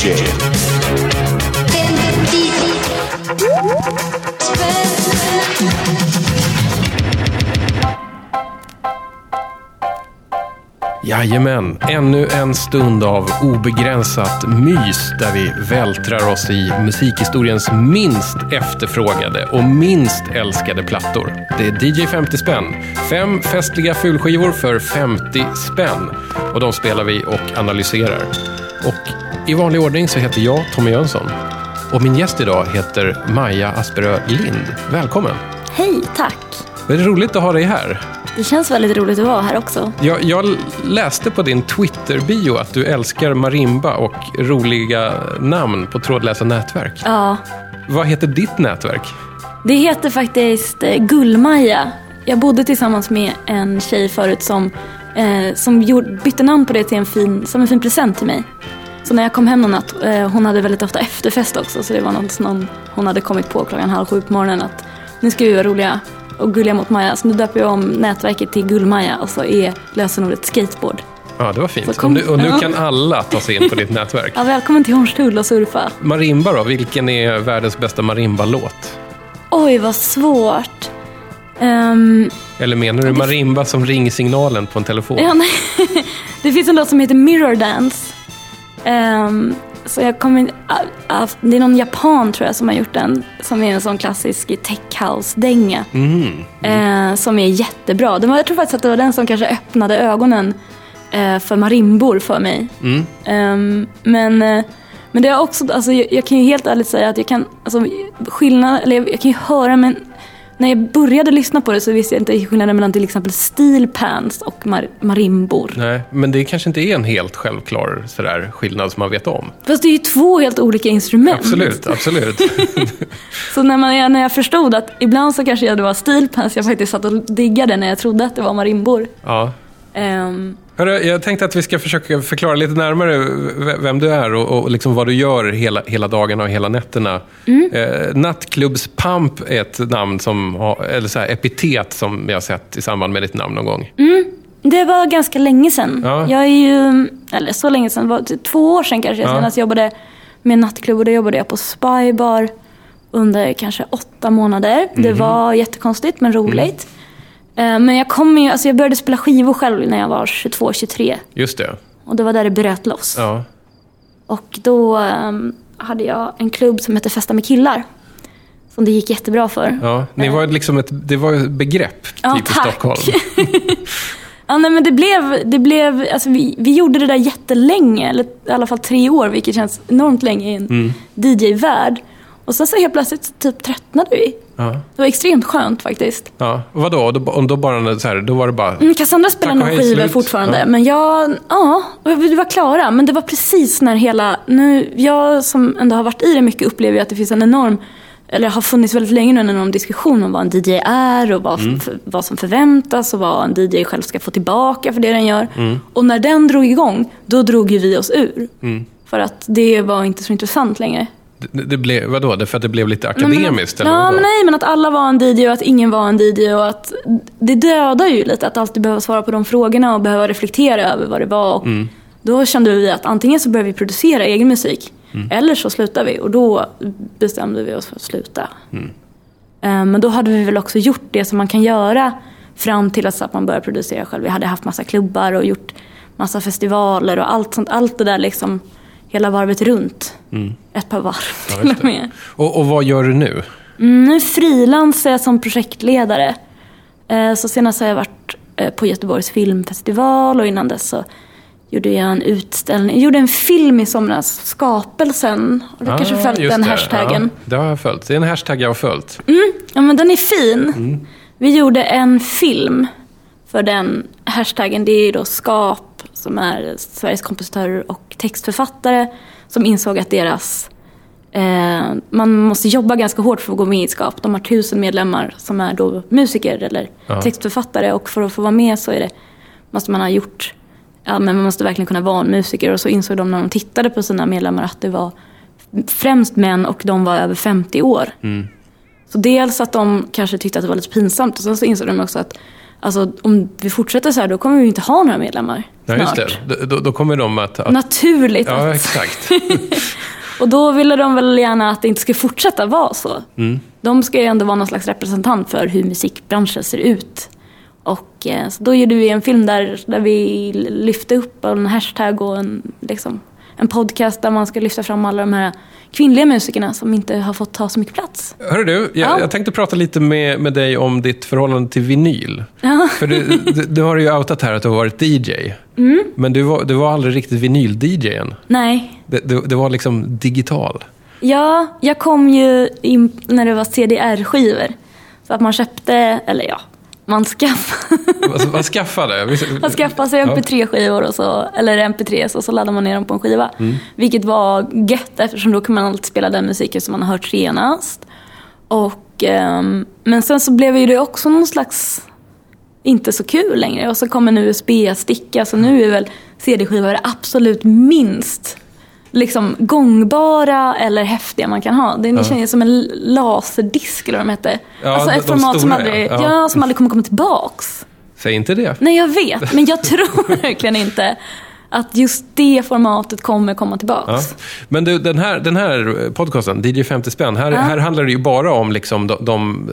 DJ. Jajamän, ännu en stund av obegränsat mys där vi vältrar oss i musikhistoriens minst efterfrågade och minst älskade plattor. Det är DJ 50 spänn. Fem festliga fulskivor för 50 spänn. Och de spelar vi och analyserar. Och i vanlig ordning så heter jag Tommy Jönsson. Och min gäst idag heter Maja Asperö Lind. Välkommen! Hej, tack. Det är roligt att ha dig här. Det känns väldigt roligt att vara här också. Jag, jag läste på din Twitter-bio att du älskar marimba och roliga namn på trådlösa nätverk. Ja, Vad heter ditt nätverk? det heter faktiskt eh, Gullmaja. Jag bodde tillsammans med en tjej förut som, eh, som gjorde, bytte namn på det till en fin, som en fin present till mig. Så när jag kom hem någon natt, eh, hon hade väldigt ofta efterfest också, så det var något, någon hon hade kommit på klockan halv sju på morgonen att nu ska vi vara roliga och gulliga mot Maja. Så nu döper jag om nätverket till Gullmaja och så är lösenordet skateboard. Ja, det var fint. Kom- och nu, och nu Ja. kan alla ta sig in på ditt nätverk. Ja, välkommen till Hornstull och surfa. Marimba då, vilken är världens bästa marimba-låt? Oj, vad svårt. Ehm, Eller menar du marimba som ringsignalen på en telefon? ja, nej. det finns en låt som heter Mirror Dance. Ehm, så jag kommer, ah, ah, det är någon japan tror jag som har gjort den. Som är en sån klassisk tech house-dänga. Mm. Eh, som är jättebra. Det var, jag tror faktiskt att det var den som kanske öppnade ögonen eh, för marimbor för mig. Mm. Ehm, men, eh, men det är också, alltså, jag, jag kan ju helt ärligt säga att jag kan, alltså, skillnad, eller jag, jag kan ju höra men när jag började lyssna på det så visste jag inte skillnaden mellan till exempel steel pans och mar, marimbor. Nej, men det kanske inte är en helt självklar sådär, skillnad som man vet om. Fast det är ju två helt olika instrument. Absolut, absolut. Så när, man, när jag förstod att ibland så kanske det var steel pans jag faktiskt satt och diggade när jag trodde att det var marimbor. ja. Ehm, Hörru, jag tänkte att vi ska försöka förklara lite närmare vem du är och, och liksom vad du gör hela, hela dagarna och hela nätterna. Mm. Eh, Nattklubbspamp är ett namn som eller så här, epitet som jag har sett i samband med ditt namn någon gång. Det var ganska länge sedan. Ja. Jag är ju, eller så länge sedan, det var typ två år sedan kanske jag Ja. senast jobbade med nattklubb och då jobbade jag på Spybar under kanske åtta månader. Mhm. Det var jättekonstigt men roligt. Mm. Eh, Men jag kom ju, alltså jag började spela skivor själv när jag var 22-23 Just det. och det var där det bröt loss. Ja. Och då ehm, hade jag en klubb som hette Festa med killar. Som det gick jättebra för. Ja, ni var liksom ett, det var ett begrepp Ja, typ i tack. Stockholm. Ja, nej, men det blev, det blev alltså vi, vi gjorde det där jättelänge, eller i alla fall tre år, vilket känns enormt länge i en Mm. DJ-värld. Och sen så helt plötsligt typ tröttnade vi. Ja. Det var extremt skönt faktiskt. Ja. Och vadå? Då, då, bara, så här, då var det bara... Mm, Cassandra nog hej, skivor fortfarande, Ja. men jag, ja, vi var klara. Men det var precis när hela, nu, jag som ändå har varit i det mycket upplever ju att det finns en enorm, eller har funnits väldigt länge nu en enorm diskussion om vad en DJ är och vad, Mm. för, vad som förväntas och vad en DJ själv ska få tillbaka för det den gör. Mm. Och när den drog igång, då drog ju vi oss ur. Mm. För att det var inte så intressant längre. Det, det blev, vadå? Det för att det blev lite akademiskt? Nej, eller men, ja, vadå? men nej, men att alla var en DJ och att ingen var en DJ och att det dödar ju lite att alltid behöva svara på de frågorna och behöva reflektera över vad det var. Och Mm. Då kände vi att antingen så börjar vi producera egen musik Mm. eller så slutar vi och då bestämde vi oss för att sluta. Mm. Eh, Men då hade vi väl också gjort det som man kan göra fram till att man börjar producera själv. Vi hade haft massa klubbar och gjort massa festivaler och allt sånt. Allt det där liksom, hela varvet runt. Ett par varv Mm. Ja, till och med. Och, och vad gör du nu? Mm, nu frilansar jag som projektledare. Eh, Så senast har jag varit eh, på Göteborgs filmfestival och innan dess så gjorde jag en utställning. Jag gjorde en film i somras, Skapelsen. Har du kanske följt Ah, den det. hashtaggen? Ja, det har jag följt. Det är en hashtag jag har följt. Ja, men den är fin. Vi gjorde en film för den hashtaggen. Det är ju då Skap, som är Sveriges kompositörer och textförfattare, som insåg att deras... Eh, man måste jobba ganska hårt för att gå med i Skap. De har tusen medlemmar som är då musiker eller Ja. textförfattare. Och för att få vara med så är det, måste man ha gjort... Ja, men man måste verkligen kunna vara en musiker. Och så insåg de när de tittade på sina medlemmar att det var främst män och de var över 50 år. Så dels att de kanske tyckte att det var lite pinsamt och sen så insåg de också att alltså, om vi fortsätter så här då kommer vi inte ha några medlemmar. Ja, snart. just det. Då, då kommer de att... att Naturligt. ja, exakt. Och då ville de väl gärna att det inte ska fortsätta vara så. Mm. De ska ju ändå vara någon slags representant för hur musikbranschen ser ut. Och eh, så då gjorde vi en film där, där vi lyfte upp en hashtag och en, liksom, en podcast där man ska lyfta fram alla de här kvinnliga musikerna som inte har fått ta så mycket plats. Hörru du, jag, Ja. jag tänkte prata lite med, med dig om ditt förhållande till vinyl. Ja. För du, du, du har ju outat här att du har varit DJ. Mm. Men du var, du var aldrig riktigt vinyl-DJ än. Nej, Det, det, det var liksom digital. Ja, jag kom ju in när det var CDR-skivor. Så att man köpte, eller ja, man skaffade, Vad, vad skaffade? man skaffade sig MP3-skivor och så, eller MP3 och så laddade man ner dem på en skiva. Vilket var gött eftersom då kan man alltid spela den musiken som man har hört senast. Och, ehm, men sen så blev ju det också någon slags, inte så kul längre. Och så kom en USB-sticka, så nu är väl CD-skivor det absolut minst liksom gångbara eller häftiga man kan ha. Det känns som en laserdisk eller vad de hette. Ja, alltså ett format som stora, aldrig, ja. ja. Ja. som aldrig kommer komma tillbaks. Säg inte det. Nej, jag vet. Men jag tror verkligen inte att just det formatet kommer komma tillbaks. Ja. Men du, den här, den här podcasten, DJ 50 spänn, här, här handlar det ju bara om liksom de, de,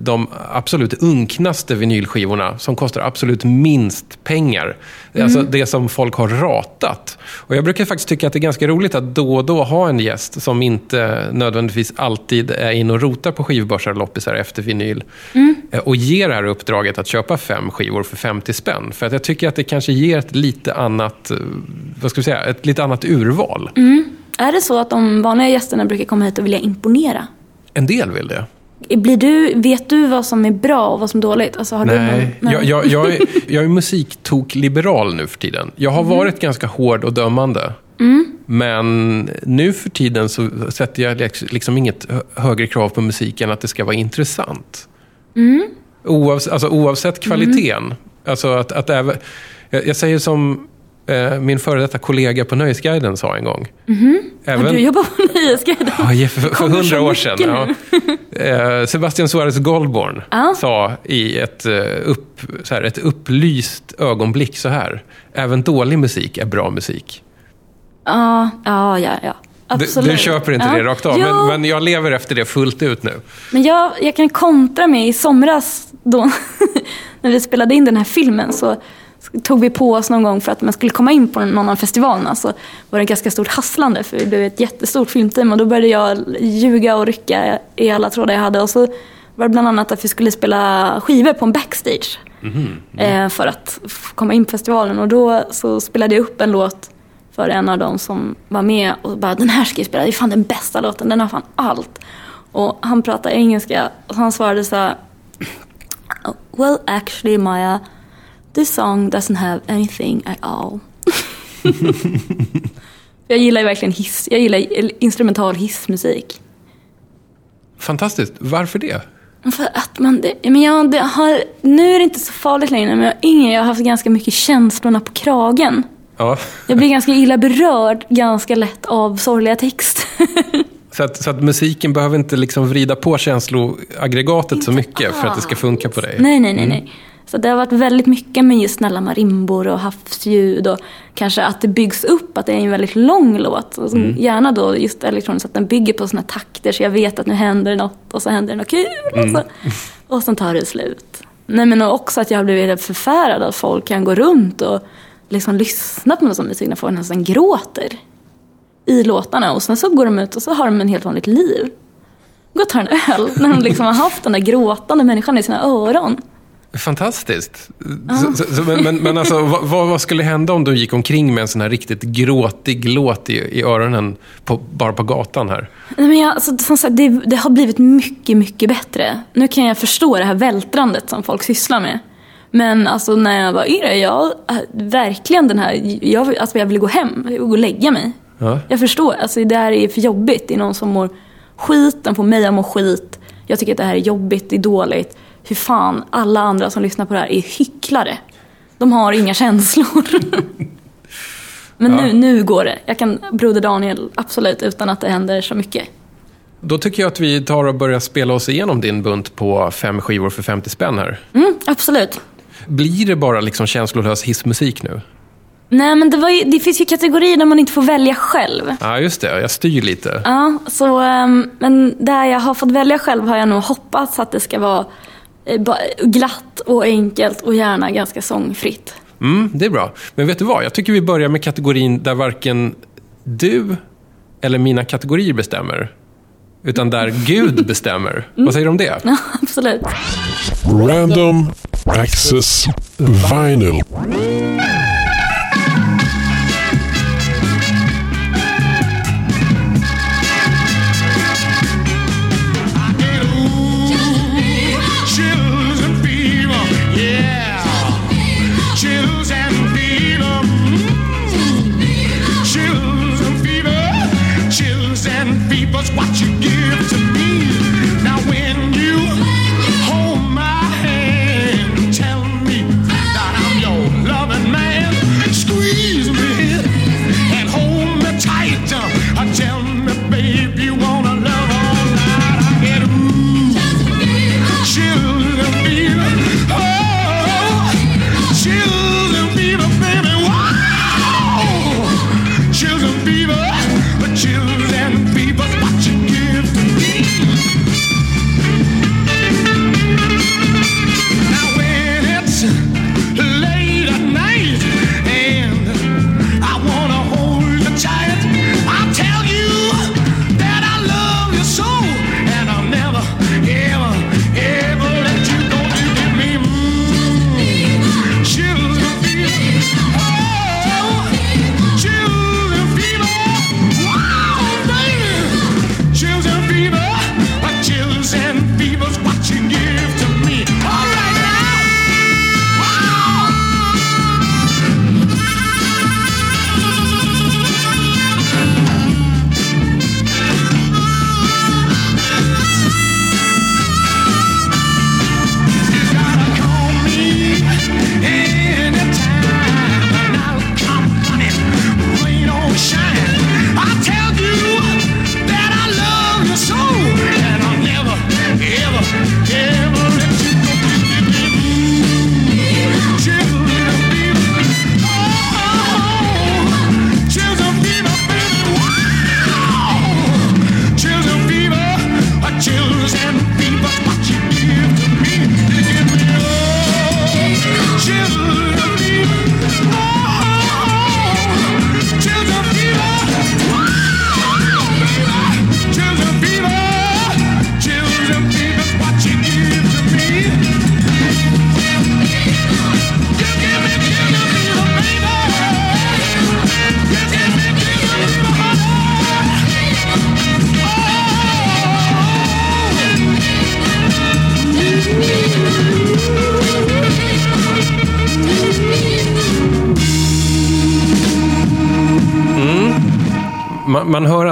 de absolut unknaste vinylskivorna som kostar absolut minst pengar. Alltså det som folk har ratat. Och jag brukar faktiskt tycka att det är ganska roligt att då och då ha en gäst som inte nödvändigtvis alltid är in och rotar på skivbörsar och loppisar efter vinyl. Eh, Och ger det här uppdraget att köpa fem skivor för 50 spänn. För att jag tycker att det kanske ger ett lite annat, eh, vad ska vi säga, ett lite annat urval. Är det så att de vanliga gästerna brukar komma hit och vilja imponera? En del vill det. Blir du, vet du vad som är bra och vad som är dåligt? Alltså, har Du någon, Nej, jag, jag, jag, är, jag är musiktok-liberal nu för tiden. Jag har varit ganska hård och dömande. Men nu för tiden så sätter jag liksom inget hö- högre krav på musiken att det ska vara intressant. Oavs, alltså, oavsett kvaliteten. Alltså att, att även, jag, jag säger som eh, min före detta kollega på Nöjesguiden sa en gång. Även, Har du jobbar på Nöjesguiden? Ja, för, hundra år sedan. Ja. Eh, Sebastian Suarez Goldborn Ja. sa i ett, eh, upp, så här, ett upplyst ögonblick så här. Även dålig musik är bra musik. Ja, ja, ja. ja. Du, Absolut. du köper inte ja. det rakt av, men, men jag lever efter det fullt ut nu. Men jag, jag kan kontra med i somras då, när vi spelade in den här filmen så tog vi på oss någon gång för att man skulle komma in på någon av festivalerna så var det ganska stort hasslande för det blev ett jättestort filmteam och då började jag ljuga och rycka i alla trådar jag hade. Och så var det bland annat att vi skulle spela skivor på en backstage eh, för att komma in på festivalen. Och då så spelade jag upp en låt för en av dem som var med och bara den här ska jag spela, det är fan den bästa låten, den har fan allt. Och han pratade engelska och han svarade så här Well actually Maya, this song doesn't have anything at all. jag gillar ju verkligen hiss, jag gillar instrumental hissmusik. Fantastiskt. Varför det? För att man, det, men jag, det har, nu är det inte så farligt längre, men jag yngre, jag har haft ganska mycket känslorna på kragen. Ja. Jag blir ganska illa berörd ganska lätt av sorgliga texter. Så, att, så att musiken behöver inte liksom vrida på känsloaggregatet så mycket för att det ska funka på dig? Nej, nej, nej. nej. Så det har varit väldigt mycket med just snälla marimbor och havsljud och kanske att det byggs upp, att det är en väldigt lång låt. Och som Gärna då just elektroniskt, att den bygger på såna takter så jag vet att nu händer det något och så händer det något kul och, så, och sen tar det slut. Nej men också att jag har blivit förfärad att folk kan gå runt och liksom lyssna på någon sån musik när folk nästan gråter i låtarna och sen så går de ut och så har de en helt vanligt liv. Gå och ta en öl när de liksom har haft den där gråtande människan i sina öron. Fantastiskt. Så, så, men, men, men alltså, vad, vad skulle hända om du gick omkring med en sån här riktigt gråtig låt i, i öronen på, bara på gatan här? Nej, men jag, alltså, sagt, det, det har blivit mycket, mycket bättre. Nu kan jag förstå det här vältrandet som folk sysslar med. Men alltså, när jag var yngre, jag äh, verkligen den här, jag, alltså, jag ville gå hem, gå och lägga mig. Ja. Jag förstår, alltså, det här är för jobbigt. Det är någon som mår skit, den får mig att må skit. Jag tycker att det här är jobbigt, det är dåligt. Hur fan, alla andra som lyssnar på det här är hycklare. De har inga känslor. Men Ja. nu, nu går det. Jag kan Broder Daniel, absolut, utan att det händer så mycket. Då tycker jag att vi tar och börjar spela oss igenom din bunt på fem skivor för 50 spänn här. Mm, absolut. Blir det bara liksom känslolös hissmusik nu? Nej, men det, ju, det finns ju kategorier där man inte får välja själv. Ja, just det. Jag styr lite. Ja, så, ehm, men där jag har fått välja själv har jag nog hoppats att det ska vara glatt och enkelt och gärna ganska sångfritt. Mm, det är bra. Men vet du vad? Jag tycker vi börjar med kategorin där varken du eller mina kategorier bestämmer. Utan där Gud bestämmer. Vad säger du om det? Ja, absolut. Random Access Vinyl.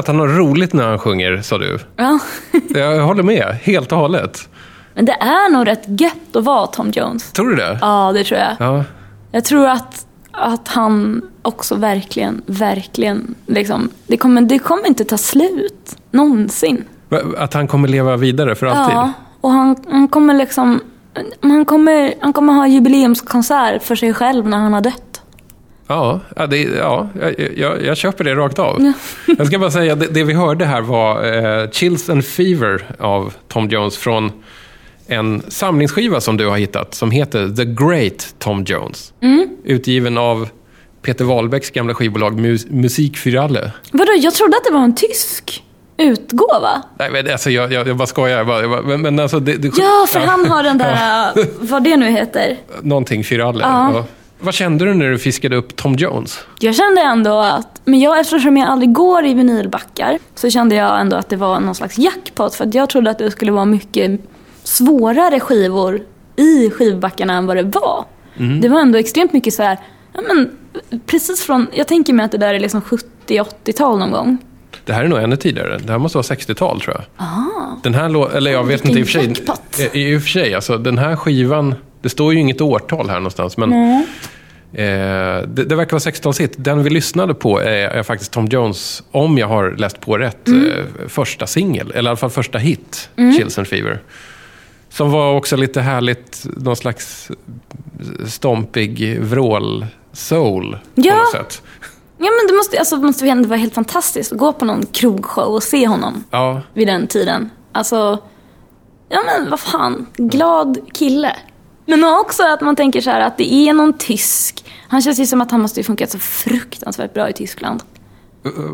Att han har roligt när han sjunger, sa du. Ja. Jag håller med, helt och hållet. Men det är nog rätt gött att vara Tom Jones. Tror du det? Ja, det tror jag. Ja. Jag tror att, att han också verkligen, verkligen, liksom, det kommer, det kommer inte ta slut. Någonsin. Att han kommer leva vidare för alltid? Ja, och han, han kommer liksom, han kommer, han kommer ha jubileumskonsert för sig själv när han har dött. Ja, ja, det, ja jag, jag, jag köper det rakt av. Jag ska bara säga, det, det vi hörde här var eh, Chills and Fever av Tom Jones från en samlingsskiva som du har hittat som heter The Great Tom Jones. Utgiven av Peter Wahlbecks gamla skivbolag Mus Musik für alle. Vadå, jag trodde att det var en tysk utgåva. Nej, men alltså, jag, jag, jag bara skojar. Jag bara, jag bara, men, men alltså, det, det, Ja, för han har den där, vad det nu heter. Någonting für alle. Ja. Vad kände du när du fiskade upp Tom Jones? Jag kände ändå att, men jag, eftersom jag aldrig går i vinylbackar, så kände jag ändå att det var någon slags jackpot. För jag trodde att det skulle vara mycket svårare skivor i skivbackarna än vad det var. Det var ändå extremt mycket så här, ja men precis från, jag tänker mig att det där är liksom 70-80-tal någon gång. Det här är nog ännu tidigare. Det här måste vara 60-tal tror jag. Ah. Den här eller jag vet inte i och för sig. I, I och för sig, alltså den här skivan, det står ju inget årtal här någonstans. Men eh, det, det verkar vara 60-talshit. Den vi lyssnade på är, är faktiskt Tom Jones, om jag har läst på rätt, Mm. eh, första singel. Eller i alla fall första hit, Chills and Fever. Som var också lite härligt, någon slags stompig vrål soul Ja. på något sätt. Ja men det måste, alltså, det måste ändå vara helt fantastiskt att gå på någon krogshow och se honom Ja, vid den tiden. Alltså, ja men vad fan, glad kille. Men också att man tänker så här att det är någon tysk. Han känns ju som att han måste ju funkat så fruktansvärt bra i Tyskland.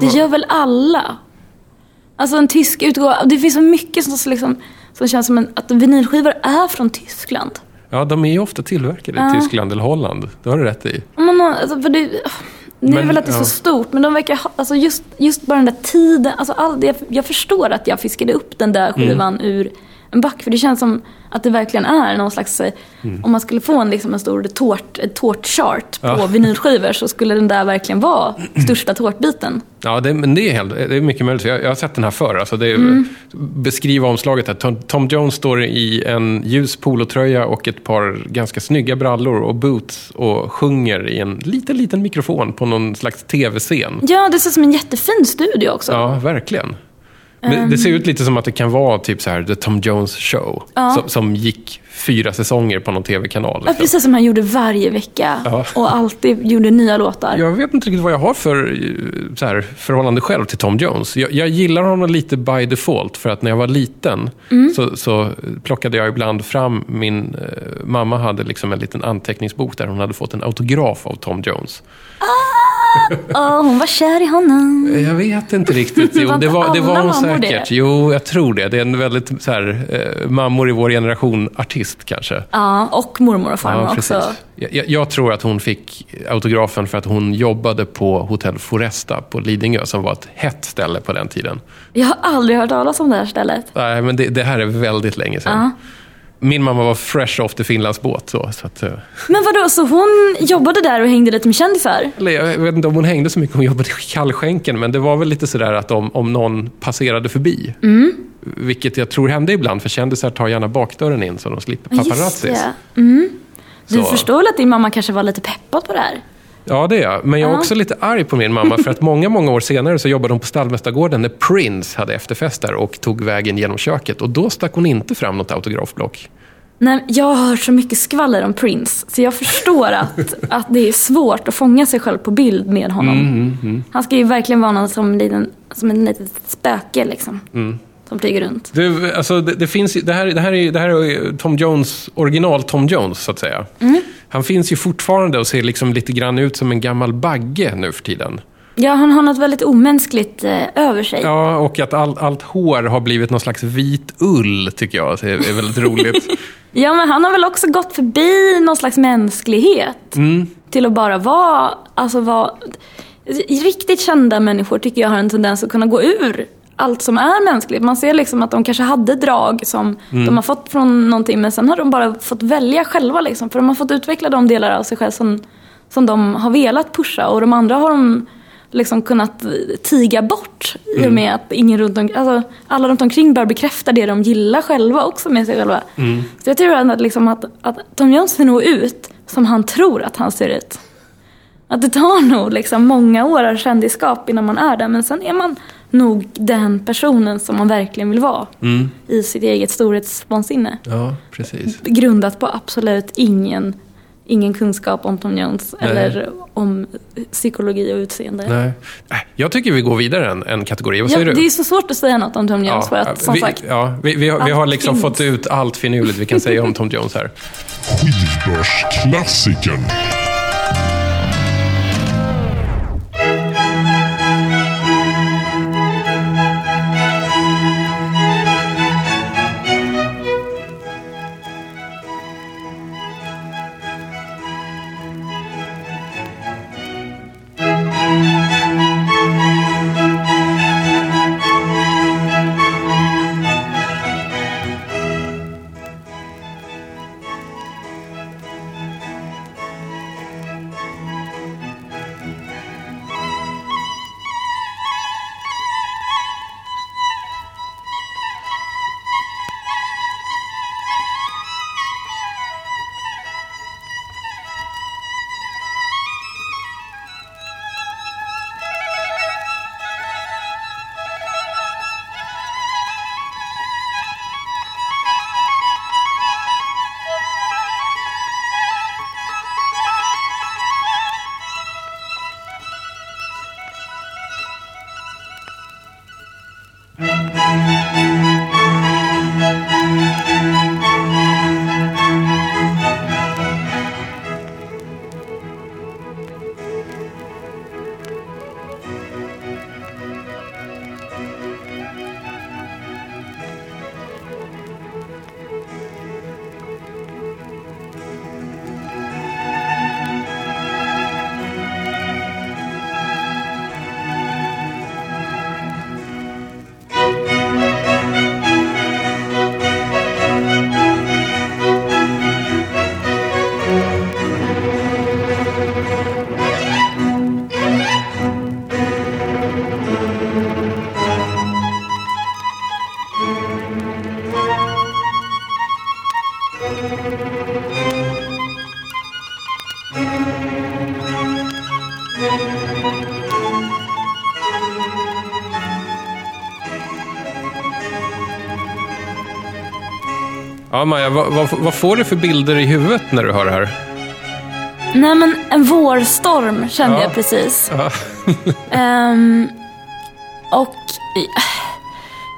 Det gör väl alla? Alltså en tysk utgåva, det finns så mycket som, liksom, som känns som en, att vinylskivor är från Tyskland. ja de är ju ofta tillverkade i Ja. Tyskland eller Holland. Det har du rätt i. Har, alltså, för det, det är Men, väl att det är ja. så stort, men de verkar ha, alltså just, just bara den där tiden, alltså all, det, jag förstår att jag fiskade upp den där skivan Mm. ur en back, för det känns som att det verkligen är någon slags, eh, Mm. om man skulle få en, liksom, en stor tårt, ett tårtchart på Ja. vinylskivor så skulle den där verkligen vara största tårtbiten. Ja, det, men det är, helt, det är mycket möjligt. Jag, jag har sett den här förr. Alltså det är, Mm. Beskriva omslaget här. Tom, Tom Jones står i en ljus polotröja och ett par ganska snygga brallor och boots och sjunger i en liten, liten mikrofon på någon slags tv-scen. Ja, det ser ut som en jättefin studio också. Ja, verkligen. Det, det ser ut lite som att det kan vara typ så här The Tom Jones Show. Ja. Som, som gick fyra säsonger på någon tv-kanal. Ja, Liksom. precis som han gjorde varje vecka Ja. och alltid gjorde nya låtar. Jag vet inte riktigt vad jag har för så här, förhållande själv till Tom Jones. Jag, jag gillar honom lite by default, för att när jag var liten Mm. så, så plockade jag ibland fram min... Eh, mamma hade liksom en liten anteckningsbok där hon hade fått en autograf av Tom Jones. Åh, hon var kär i honom. Jag vet inte riktigt. Jo, det var, det var hon mammor det? säkert. Jo, jag tror det. Det är en väldigt så här, eh, mammor i vår generation artist kanske. Ja, och mormor och farmor Ja, också. Jag, jag, tror att hon fick autografen för att hon jobbade på Hotell Foresta på Lidingö, som var ett hett ställe på den tiden. Jag har aldrig hört talas om det här stället. Nej, men det, det här är väldigt länge sedan. Min mamma var fresh off the Finlandsbåt. Så, så att, eh, Men vadå, så hon jobbade där och hängde lite med kändisar? eller jag vet inte om hon hängde så mycket, hon jobbade i kallskänken, men det var väl lite sådär att om, om någon passerade förbi, Mm. vilket jag tror hände ibland, för kändisar tar gärna bakdörren in så de slipper Just paparazzis. det. Mm. Du Så- förstår väl att din mamma kanske var lite peppad på det här? Ja, det är jag. Men jag är också lite arg på min mamma för att många, många år senare så jobbade hon på Stallmästargården när Prince hade efterfest där och tog vägen genom köket. Och då stack hon inte fram något autografblock. Nej, jag har hört så mycket skvaller om Prince, så jag förstår att, att det är svårt att fånga sig själv på bild med honom. Mm, Han ska ju verkligen vara någon som, en liten, som en litet spöke liksom. Mm. Som flyger runt. Det, alltså, det, det, finns, det, här, det, här är, det här är Tom Jones, original Tom Jones så att säga. Han finns ju fortfarande och ser liksom lite grann ut som en gammal bagge nu för tiden. Ja, han har något väldigt omänskligt eh, över sig. Ja, och att all, allt hår har blivit någon slags vit ull tycker jag är, är väldigt roligt. Ja, men han har väl också gått förbi någon slags mänsklighet. Mm. Till att bara vara, alltså vara... Riktigt kända människor tycker jag har en tendens att kunna gå ur allt som är mänskligt. Man ser liksom att de kanske hade drag som Mm. de har fått från någonting men sen har de bara fått välja själva liksom. För de har fått utveckla de delar av sig själv som, som de har velat pusha och de andra har de liksom kunnat tiga bort i Mm. och med att ingen runt om, alltså, alla runt omkring bör bekräfta det de gillar själva också med sig själva. Mm. Så jag tror att, liksom att, att Tom Jones ser nog ut som han tror att han ser ut. Att det tar nog liksom många år av kändisskap innan man är där men sen är man nog den personen som man verkligen vill vara Mm. i sitt eget storhetsvansinne. Ja, precis. Grundat på absolut ingen, ingen kunskap om Tom Jones Nej. eller om psykologi och utseende. Nej. Jag tycker vi går vidare en, en kategori. Vad Ja, säger det du? är så svårt att säga något om Tom Jones för att som vi, sagt, ja, vi, vi, har, vi har liksom finns. fått ut allt finurligt vi kan säga om Tom Jones här. Skivbörsklassikern. Maja, vad, vad, vad får du för bilder i huvudet när du hör det här? Nej men en vårstorm kände Ja. jag precis. Ja. Ehm, och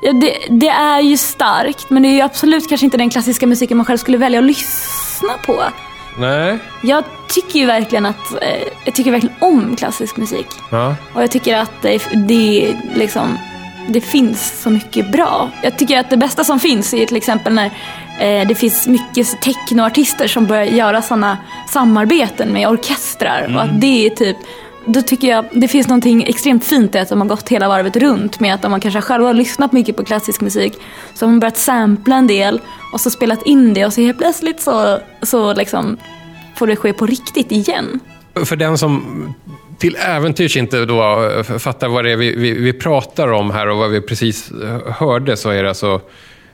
ja, det, det är ju starkt men det är ju absolut kanske inte den klassiska musiken man själv skulle välja att lyssna på. Nej. Jag tycker ju verkligen att, eh, jag tycker verkligen om klassisk musik. Ja. Och jag tycker att det, det, liksom, det finns så mycket bra. Jag tycker att det bästa som finns är till exempel när det finns mycket technoartister som börjar göra sådana samarbeten med orkestrar. Och att det är typ, då tycker jag det finns någonting extremt fint i att de har gått hela varvet runt med att de kanske själva har lyssnat mycket på klassisk musik. Så har de börjat sampla en del och så spelat in det och så helt plötsligt så, så liksom får det ske på riktigt igen. För den som till äventyrs inte då eh, fattar vad det är vi, vi, vi pratar om här och vad vi precis eh, hörde så är det alltså eh,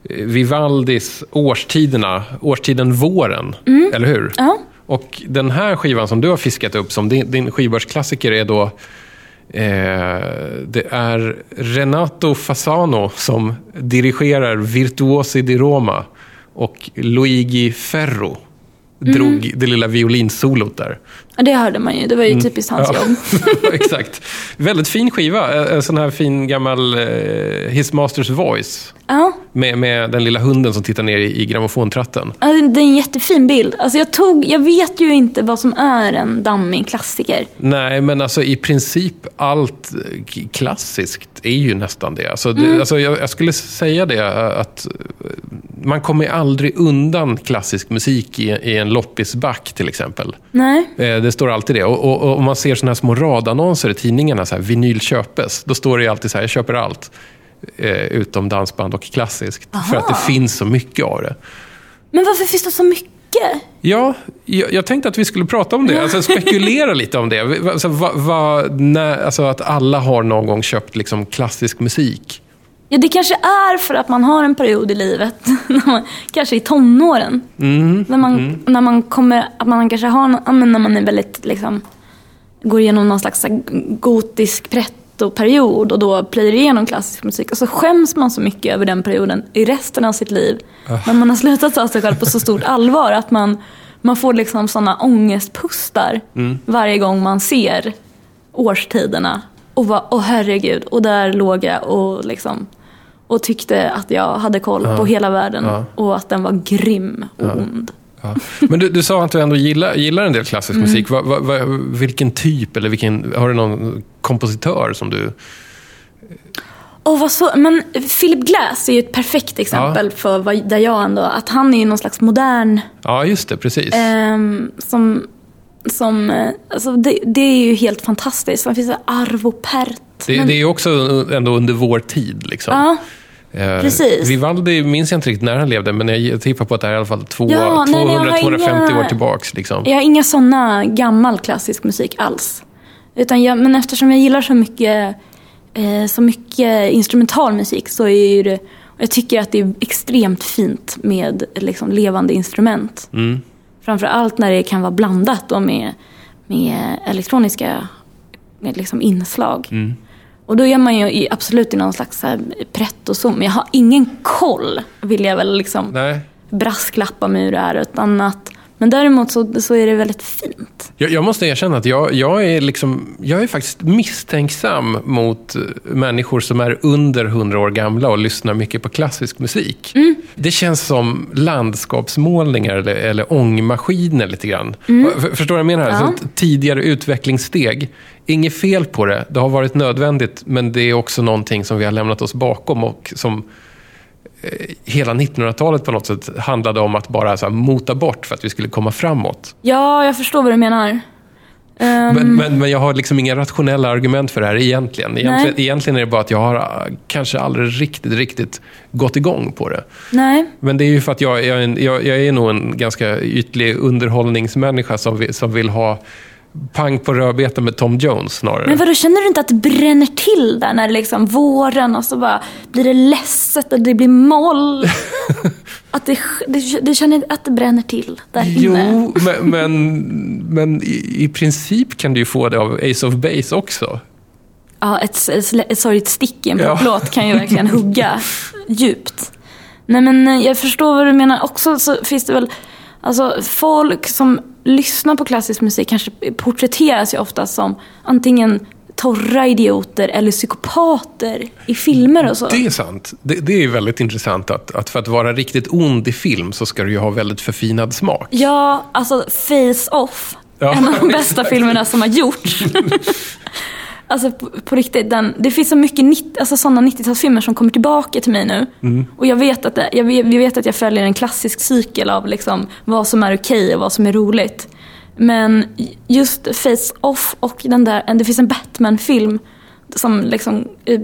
Vivaldis Årstiderna, årstiden våren, eller hur? Ja. Och den här skivan som du har fiskat upp som din, din skivbörsklassiker är då eh, det är Renato Fasano som dirigerar Virtuosi di Roma och Luigi Ferro drog det lilla violinsolot där. Ja, det hörde man ju. Det var ju typiskt hans Mm. Ja. jobb. Exakt. Väldigt fin skiva. En sån här fin gammal eh, His Masters Voice. Ja, Med, med den lilla hunden som tittar ner i, i grammofontratten. ja, det är en jättefin bild. Alltså jag, tog, jag vet ju inte vad som är en dammig klassiker. Nej, men alltså i princip allt eh, klassiskt är ju nästan det. Alltså, det, alltså jag, jag skulle säga det eh, att man kommer aldrig undan klassisk musik i, i en loppisback till exempel. Nej. Eh, Det står alltid det. Och, och, och om man ser såna här små radannonser i tidningarna, så här, vinyl köpes, då står det ju alltid så här, jag köper allt. Eh, utom dansband och klassiskt. För att det finns så mycket av det. Men varför finns det så mycket? Ja, jag, jag tänkte att vi skulle prata om det. Alltså spekulera lite om det. Alltså, va, va, när, alltså att alla har någon gång köpt liksom klassisk musik. Ja, det kanske är för att man har en period i livet, man, kanske i tonåren. Mm. När, man, när man kommer, att man kanske har, någon- men när man är väldigt, liksom, går igenom någon slags gotisk pretto-period och då plöjer igenom klassisk musik. Och så skäms man så mycket över den perioden i resten av sitt liv. När man har slutat ta sig själv på så stort allvar att man, man får liksom sådana ångestpustar varje gång man ser årstiderna. Och bara, åh herregud, och där låg jag och liksom och tyckte att jag hade koll på hela världen Ja. och att den var grym och ond. Ja. Men du, du sa att du ändå gillar, gillar en del klassisk Mm. musik. Va, va, va, vilken typ, eller vilken, har du någon kompositör som du... Och vad så, men Philip Glass är ju ett perfekt exempel för vad, där jag ändå, att han är ju någon slags modern, Ja, just det, precis. ehm, som, som eh, alltså det, det är ju helt fantastiskt. Sen finns det Arvo Pärt. det, men- det är ju också ändå under vår tid. Liksom. Eh, precis. Vivaldi minns jag inte riktigt när han levde, men jag tippar på att det här är i alla fall Ja, nej, nej, jag har 200-250 inga- år tillbaks. Liksom. jag har inga sådana gammal klassisk musik alls. Utan jag, men eftersom jag gillar så mycket, eh, så mycket instrumental musik så är ju det, jag tycker att det är extremt fint med liksom, levande instrument. Mm. Framför allt när det kan vara blandat då med, med elektroniska med liksom inslag. Mm. Och då är man ju i, absolut i någon slags här pretto-zon. Jag har ingen koll, vill jag väl liksom Nej. brasklappa med hur det är. Utan att, men däremot så, så är det väldigt fint. Jag, jag måste erkänna att jag, jag, är liksom, jag är faktiskt misstänksam mot eh, människor som är under 100 år gamla och lyssnar mycket på klassisk musik. Mm. Det känns som landskapsmålningar eller, eller ångmaskiner lite grann. För, förstår du vad jag menar? Mm. Ja. Alltså, ett tidigare utvecklingssteg. Inget fel på det, det har varit nödvändigt, men det är också någonting som vi har lämnat oss bakom och som hela 1900-talet på något sätt handlade om att bara så här, mota bort för att vi skulle komma framåt. Ja, jag förstår vad du menar. Ehm, Men, men, men jag har liksom inga rationella argument för det här egentligen. Egentligen, Nej. egentligen är det bara att jag har äh, kanske aldrig riktigt, riktigt gått igång på det. nej, Men det är ju för att jag, jag, jag, jag är nog en ganska ytlig underhållningsmänniska som vill, som vill ha pang på rödbetan med Tom Jones snarare. Men vadå, känner du inte att det bränner till där när det liksom våren och så bara blir det ledset och det blir moll? att det, det, du känner att det bränner till där inne? Jo, men, men, men i, i princip kan du ju få det av Ace of Base också. Ja, ett, ett, ett sorgligt stick i en Ja. poplåt kan ju verkligen hugga djupt. Nej men jag förstår vad du menar. Också så finns det väl, alltså folk som lyssnar på klassisk musik kanske porträtteras ju ofta som antingen torra idioter eller psykopater i filmer och så. Det är sant. Det, det är väldigt intressant att, att för att vara riktigt ond i film så ska du ju ha väldigt förfinad smak. Ja, alltså Face Off. Ja. En av de bästa filmerna som har gjorts. alltså på, på riktigt, den, det finns så mycket nitt, alltså, sådana 90-talsfilmer som kommer tillbaka till mig nu. Mm. Och jag vet, att det, jag, vet- vi vet att jag följer en klassisk cykel av liksom, vad som är okej och vad som är roligt. Men just Face Off och den där, det finns en Batman-film som liksom, eh,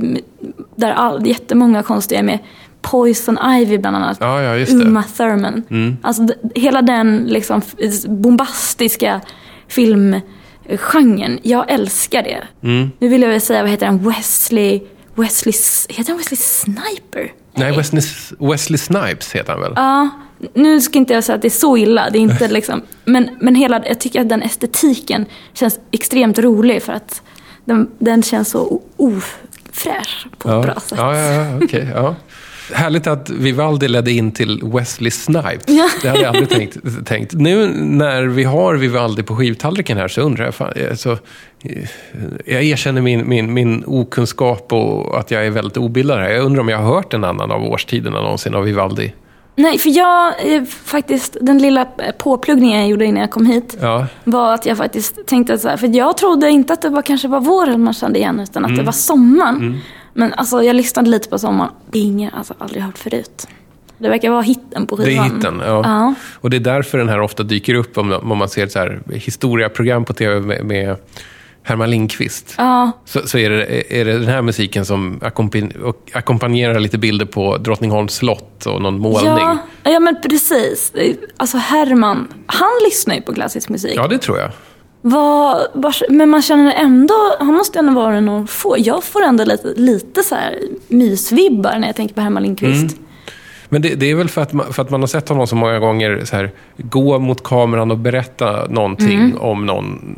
där all, jättemånga konstiga är med. Poison Ivy bland annat. Ja, ja. Mm. Uma Thurman. Alltså d- hela den liksom bombastiska filmgenren. Jag älskar det. Mm. Nu vill jag väl säga, vad heter han? Wesley... Wesley... Heter han Wesley Sniper? Nej, Wesley, Wesley Snipes heter han väl? Ja, nu ska inte jag säga att det är så illa. Det är inte liksom... Men, men hela, jag tycker att den estetiken känns extremt rolig för att den, den känns så ofräsch på ett ja. bra sätt. Ja, ja, ja, okej. ja. Härligt att Vivaldi ledde in till Wesley Snipes. Ja. Det hade jag aldrig tänkt, tänkt. Nu när vi har Vivaldi på skivtallriken här så undrar jag, fan, alltså, eh, jag erkänner min, min, min okunskap och att jag är väldigt obildad här. Jag undrar om jag har hört en annan av årstiderna någonsin av Vivaldi. Nej, för jag, eh, faktiskt, den lilla eh, påpluggningen jag gjorde innan jag kom hit Ja, var att jag faktiskt tänkte att så här, för jag trodde inte att det var, kanske var våren man kände igen, utan att Mm. det var sommaren. Men alltså, jag lyssnade lite på sommaren. Det är ingen, alltså aldrig hört förut. Det verkar vara hitten på det skivan. är hitten. Ja. Ja. Och det är därför den här ofta dyker upp om, om man ser ett så här historiaprogram på tv med, med Herman Lindqvist. Ja, Så, så är, det, är det den här musiken som ackompanjerar lite bilder på Drottningholms slott och någon målning. ja, ja, men precis. Alltså Herman, han lyssnar ju på klassisk musik. Ja, det tror jag. Vad, vars, men man känner ändå, han måste ändå vara någon få. Jag får ändå lite, lite så här mysvibbar när jag tänker på Herman Lindqvist. Men det, det är väl för att, man, för att man har sett honom så många gånger så här, gå mot kameran och berätta någonting Mm. om någon...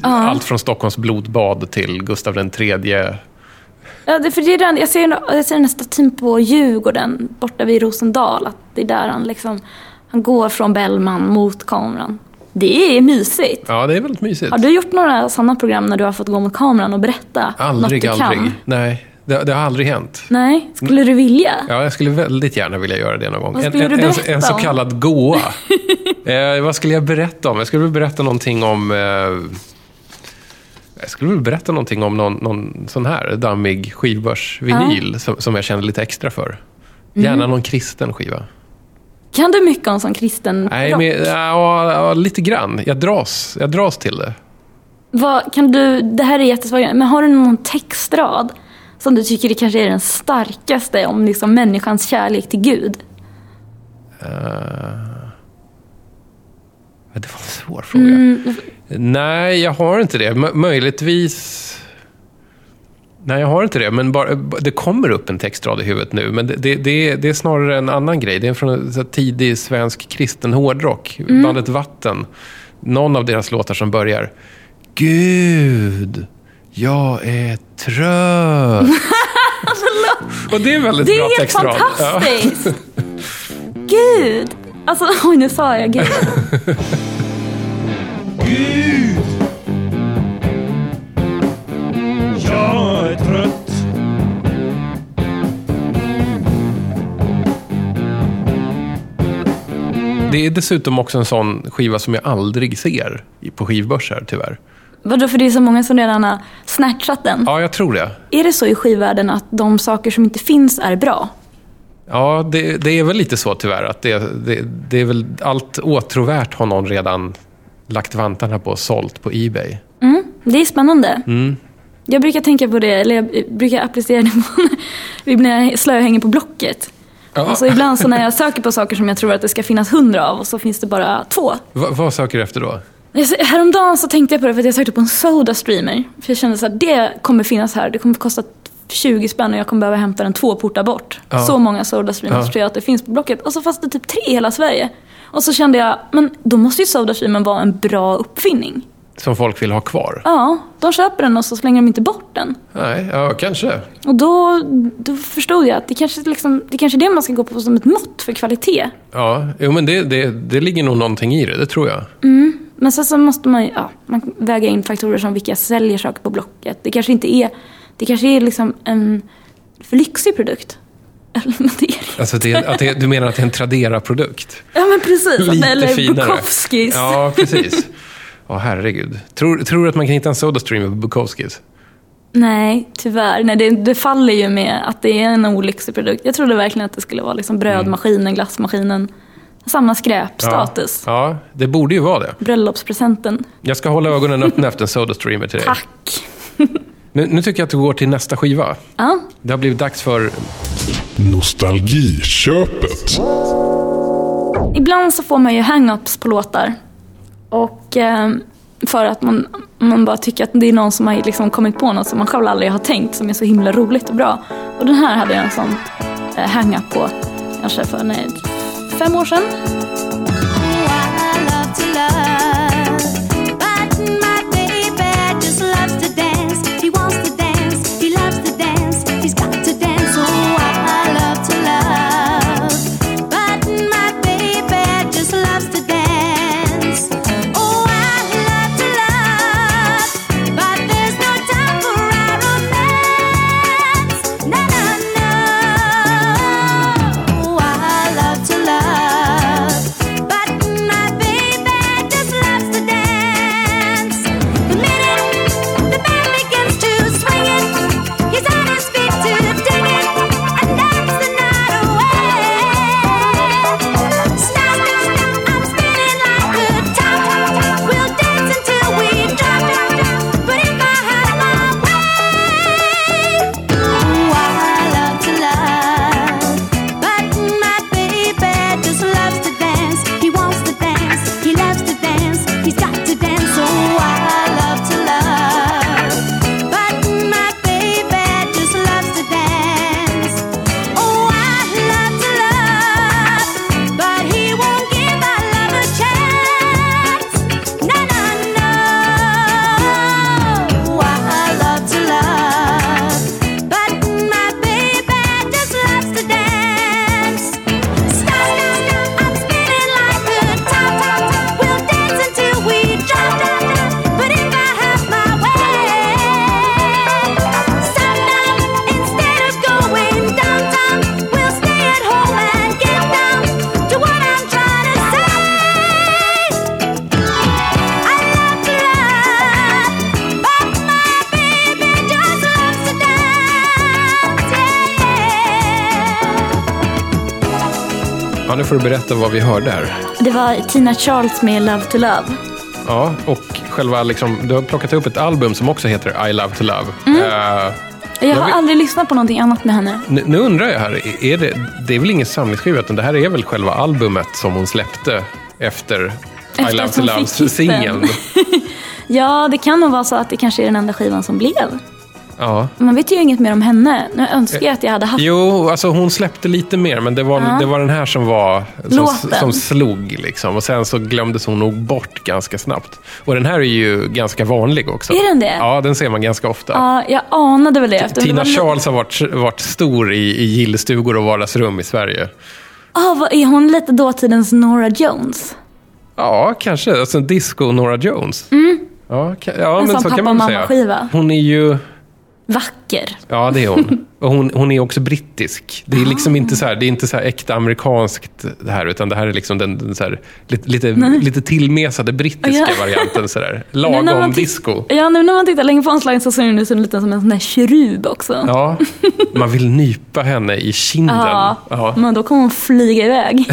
Allt från Stockholms blodbad till Gustav III. Ja, det, för det är den, jag, ser, jag ser den här statyn på Djurgården borta vid Rosendal. Att det är där han liksom, han går från Bellman mot kameran. Det är mysigt. Ja, det är väldigt mysigt. Har du gjort några sådana program när du har fått gå mot kameran och berätta aldrig, något du aldrig. kan? Nej, det, det har aldrig hänt. Nej, skulle du vilja? Ja, jag skulle väldigt gärna vilja göra det någon gång. Vad skulle en, du en, en så kallad goa. eh, vad skulle jag berätta om? Jag skulle väl berätta någonting om... Eh, jag skulle väl berätta någonting om någon, någon sån här dammig skivbörsvinyl som, som jag känner lite extra för. Mm. Gärna någon kristen skiva. Kan du mycket om sån kristen Nej, rock? men, ja, ja, lite grann. Jag dras, jag dras till det. Vad, kan du, det här är jättesvårt, men har du någon textrad som du tycker det kanske är den starkaste om liksom människans kärlek till Gud? Eh, det var en svår fråga. Mm. Nej, jag har inte det. M- möjligtvis... Nej, jag har inte det. Men bara, det kommer upp en textrad i huvudet nu. Men det, det, det, är, det är snarare en annan grej. Det är från en tidig svensk kristen hårdrock. Mm. Bandet Vatten. Någon av deras låtar som börjar Gud, jag är trött. Och det är väldigt Det bra är helt textrad. Ja. fantastiskt! Gud! Alltså, oj nu sa jag Gud. Gud är trött Det är dessutom också en sån skiva som jag aldrig ser i- på skivbörsar, tyvärr. Vadå, för det är så många som redan har snatchat den. Ja, jag tror det. Är det så i skivvärlden att de saker som inte finns är bra? Ja, det, det är väl lite så tyvärr. Att det, det, det är väl allt åtråvärt har någon redan lagt vantarna på och sålt på Ebay. Det är spännande. Mm. Jag brukar tänka på det, eller jag brukar applicera det på när jag slöhänger på Blocket. Ja. Alltså ibland så när jag söker på saker som jag tror att det ska finnas hundra av och så finns det bara två. Va, vad söker du efter då? Häromdagen så tänkte jag på det för att jag sökte på en Soda Streamer. För jag kände att det kommer finnas här. Det kommer kosta 20 spänn och jag kommer behöva hämta den två portar bort. Ja. Så många Soda Streamers Ja. tror jag att det finns på Blocket. Och så fanns det typ tre i hela Sverige. Och så kände jag, men då måste ju Soda Streamer vara en bra uppfinning. Som folk vill ha kvar. Ja, de köper den och så slänger de inte bort den. Nej, ja kanske. Och då, då förstod jag att det kanske, liksom, det kanske är det man ska gå på som ett mått för kvalitet. Ja, jo, men det, det, det ligger nog någonting i det, det tror jag. Men sen så måste man ju ja, man väga in faktorer som vilka säljer saker på Blocket. Det kanske inte är, det kanske är liksom en för lyxig produkt. Det är. Alltså det, att det, du menar att det är en Tradera-produkt? Ja men precis. Lite Eller finare. Bukowskis. Ja, precis. Åh, herregud. Tror, tror du att man kan hitta en Sodastreamer på Bukowskis? Nej, tyvärr. Nej, det, det faller ju med att det är en olyxig produkt. Jag trodde verkligen att det skulle vara liksom brödmaskinen, glassmaskinen. Samma skräpstatus. Ja, ja, det borde ju vara det. Bröllopspresenten. Jag ska hålla ögonen öppna efter en Sodastreamer till dig. Tack. Nu, nu tycker jag att du går till nästa skiva. Ja. Det har blivit dags för... Nostalgiköpet. Ibland så får man ju hang-ups på låtar. Och eh, för att man, man bara tycker att det är någon som har liksom kommit på något som man själv aldrig har tänkt som är så himla roligt och bra. Och den här hade jag en sån eh, hang-up på kanske för nej, fem år sedan. Ja, nu får du berätta vad vi hörde här. Det var Tina Charles med Love to Love. Ja, och själva liksom, du har plockat upp ett album som också heter I Love to Love. Mm. Eh, Jag har vill- aldrig lyssnat på någonting annat med henne. nu, nu undrar jag här, är det, det är väl ingen samlingsskiva, utan det här är väl själva albumet som hon släppte efter, I Efter Love to hon Love fick hitten. singeln. Ja, det kan nog vara så att det kanske är den enda skivan som blev. Ja. Man vet ju inget mer om henne. Nu önskar jag att jag hade haft Jo, alltså hon släppte lite mer, men det var, Ja. det var den här som var som, som slog. Liksom. Och sen så glömdes hon nog bort ganska snabbt. Och den här är ju ganska vanlig också. Är den det? Ja, den ser man ganska ofta. Ja, jag anade väl det. Det Tina li- Charles har varit, varit stor i, i gillstugor och vardagsrum i Sverige. Ah, vad, är hon lite dåtidens Nora Jones? Ja, kanske. Alltså disco Nora Jones. Ja, ka- ja En men sån så kan man väl säga. pappa-mamma-skiva. Hon är ju... Vacker. Ja, det är hon. Och hon, hon är också brittisk. Det är liksom inte så här, det är inte så här äkta amerikanskt det här, utan det här är liksom den, den så här, lite, lite, lite tillmesade brittiska Ja. varianten. Så där. Lagom disco. Ja, nu när man tittar länge på omslaget så ser hon ut som lite som en sån här kerub också. Ja, man vill nypa henne i kinden. Ja, Ja. men då kommer hon flyga iväg.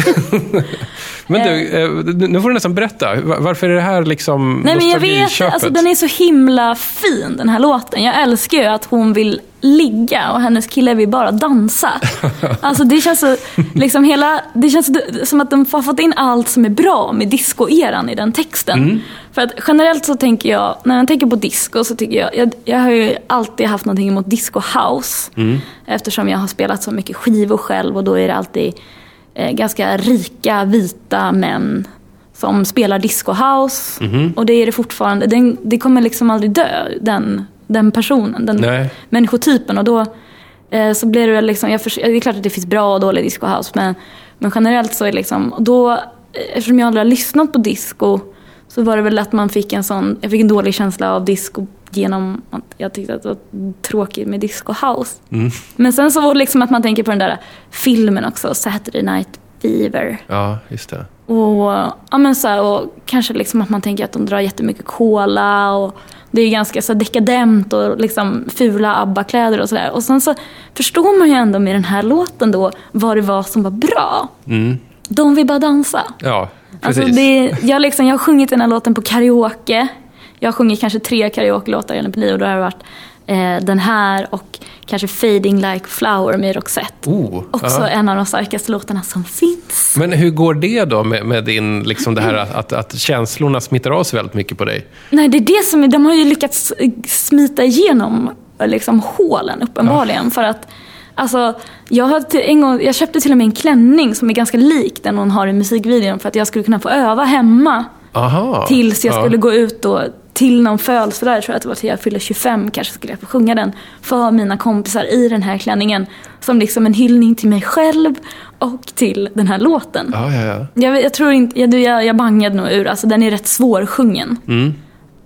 Men du, eh, nu får du nästan berätta. Va- Varför är det här liksom Nej men jag vet, alltså den är så himla fin den här låten. Jag älskar ju att hon vill ligga och hennes kille vill bara dansa. Alltså det känns så, liksom hela, det känns som att de har fått in allt som är bra med disco-eran i den texten. Mm. För att generellt så tänker jag, när jag tänker på disco så tycker jag, jag, jag har ju alltid haft någonting emot disco house. Mm. Eftersom jag har spelat så mycket skivor själv och då är det alltid eh, ganska rika vita män som spelar disco house. Mhm. Och det är det fortfarande. Den, det kommer liksom aldrig dö, den, den personen, den Nej. människotypen. Och då eh, så blir det liksom, jag förs- det är klart att det finns bra och dålig disco house. Men, men generellt så är det liksom, då, eh, eftersom jag aldrig har lyssnat på disco så var det väl att man fick en sån, jag fick en dålig känsla av disco genom att jag tyckte att det var tråkigt med disco house. Mm. Men sen så var det liksom att man tänker på den där filmen också, Saturday Night Fever. Ja, just det. Och, ja, men så här, och kanske liksom att man tänker att de drar jättemycket cola och det är ganska så dekadent och liksom fula ABBA-kläder och sådär. Och sen så förstår man ju ändå med den här låten då vad det var som var bra. De vill bara dansa. Ja, precis. Alltså det, jag, liksom, jag har sjungit den här låten på karaoke. Jag har sjungit kanske tre karaoke-låtar genom mitt liv och då har det varit eh, den här och kanske Fading Like Flower med Roxette. Oh, Också ja. en av de starkaste låtarna som finns. Men hur går det då med, med din, liksom det här att, att, känslorna smittar av sig väldigt mycket på dig? Nej, det är det som de har ju lyckats smita igenom liksom, hålen uppenbarligen. För att, alltså, jag, har en gång, jag köpte till och med en klänning som är ganska lik den hon har i musikvideon för att jag skulle kunna få öva hemma Aha. tills jag Ja. skulle gå ut då, till någon födelsedag, jag tror att det var till jag fyllde 25 kanske skulle jag få sjunga den för mina kompisar i den här klänningen. Som liksom en hyllning till mig själv och till den här låten. Ja, ja, ja. Jag, jag tror inte, jag, jag, jag bangade nog ur, alltså den är rätt svårsjungen. Mm.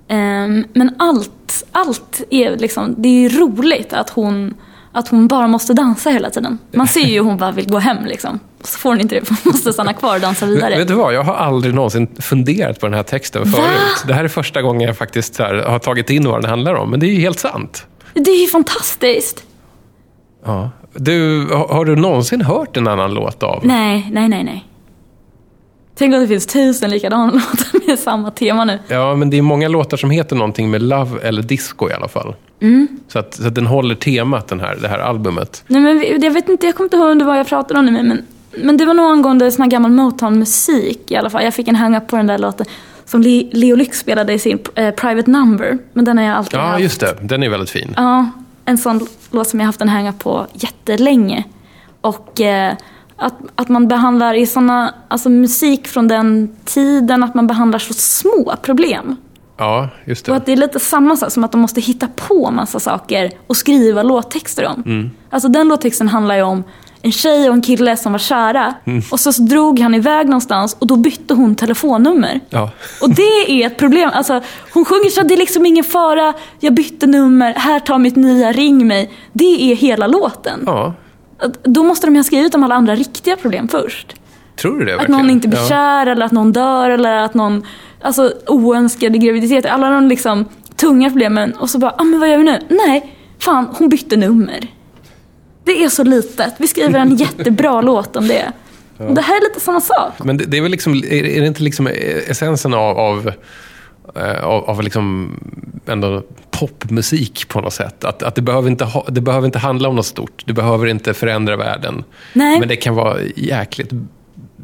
Ehm, men allt, allt är liksom, det är roligt att hon, att hon bara måste dansa hela tiden. Man ser ju hur hon bara vill gå hem liksom. Så får hon inte det, för hon måste stanna kvar och dansa vidare. Vet du vad, jag har aldrig någonsin funderat på den här texten förut. Det här är första gången jag faktiskt har tagit in vad den handlar om. Men det är ju helt sant. Det är ju fantastiskt. Ja. Du, har, har du någonsin hört en annan låt av? Nej, nej, nej, nej. Tänk om det finns tusen likadana låtar med samma tema nu. Ja, men det är många låtar som heter någonting med love eller disco i alla fall. Mm. Så, att, så att den håller temat, den här, det här albumet. Nej, men jag vet inte, jag kommer inte ihåg vad jag pratade om nu, men, men det var nog angående sån här gammal Motown-musik i alla fall. Jag fick en hang-up på den där låten som Le- Leo Lyx spelade i sin eh, Private Number. Men den har jag alltid Ja, haft. just det. Den är väldigt fin. Ja, en sån låt som jag haft en hang-up på jättelänge. Och eh, att, att man behandlar i såna, alltså musik från den tiden, att man behandlar så små problem. Ja, just Och det. att det är lite samma sak som att de måste hitta på massa saker och skriva låttexter om. Mm. Alltså den låttexten handlar ju om en tjej och en kille som var kära. Mm. Och så drog han iväg någonstans och då bytte hon telefonnummer. Ja. Och det är ett problem. Alltså, hon sjunger så att det är liksom ingen fara, jag bytte nummer, här tar mitt nya, ring mig. Det är hela låten. ja. Att- Då måste de ju ha skrivit om alla andra riktiga problem först. Tror du det Att verkligen? någon inte blir ja. kär eller att någon dör eller att någon, alltså oönskade graviditeter. Alla de liksom tunga problemen och så bara, ah, men vad gör vi nu? Nej, fan hon bytte nummer. Det är så litet. Vi skriver en jättebra låt om det. Och det här är lite samma sak. Men det, det är väl liksom, är, är det inte liksom essensen av, av, eh, av, av liksom ändå popmusik på något sätt? Att, att det, behöver inte ha, det behöver inte handla om något stort. Det behöver inte förändra världen. Nej. Men det kan vara jäkligt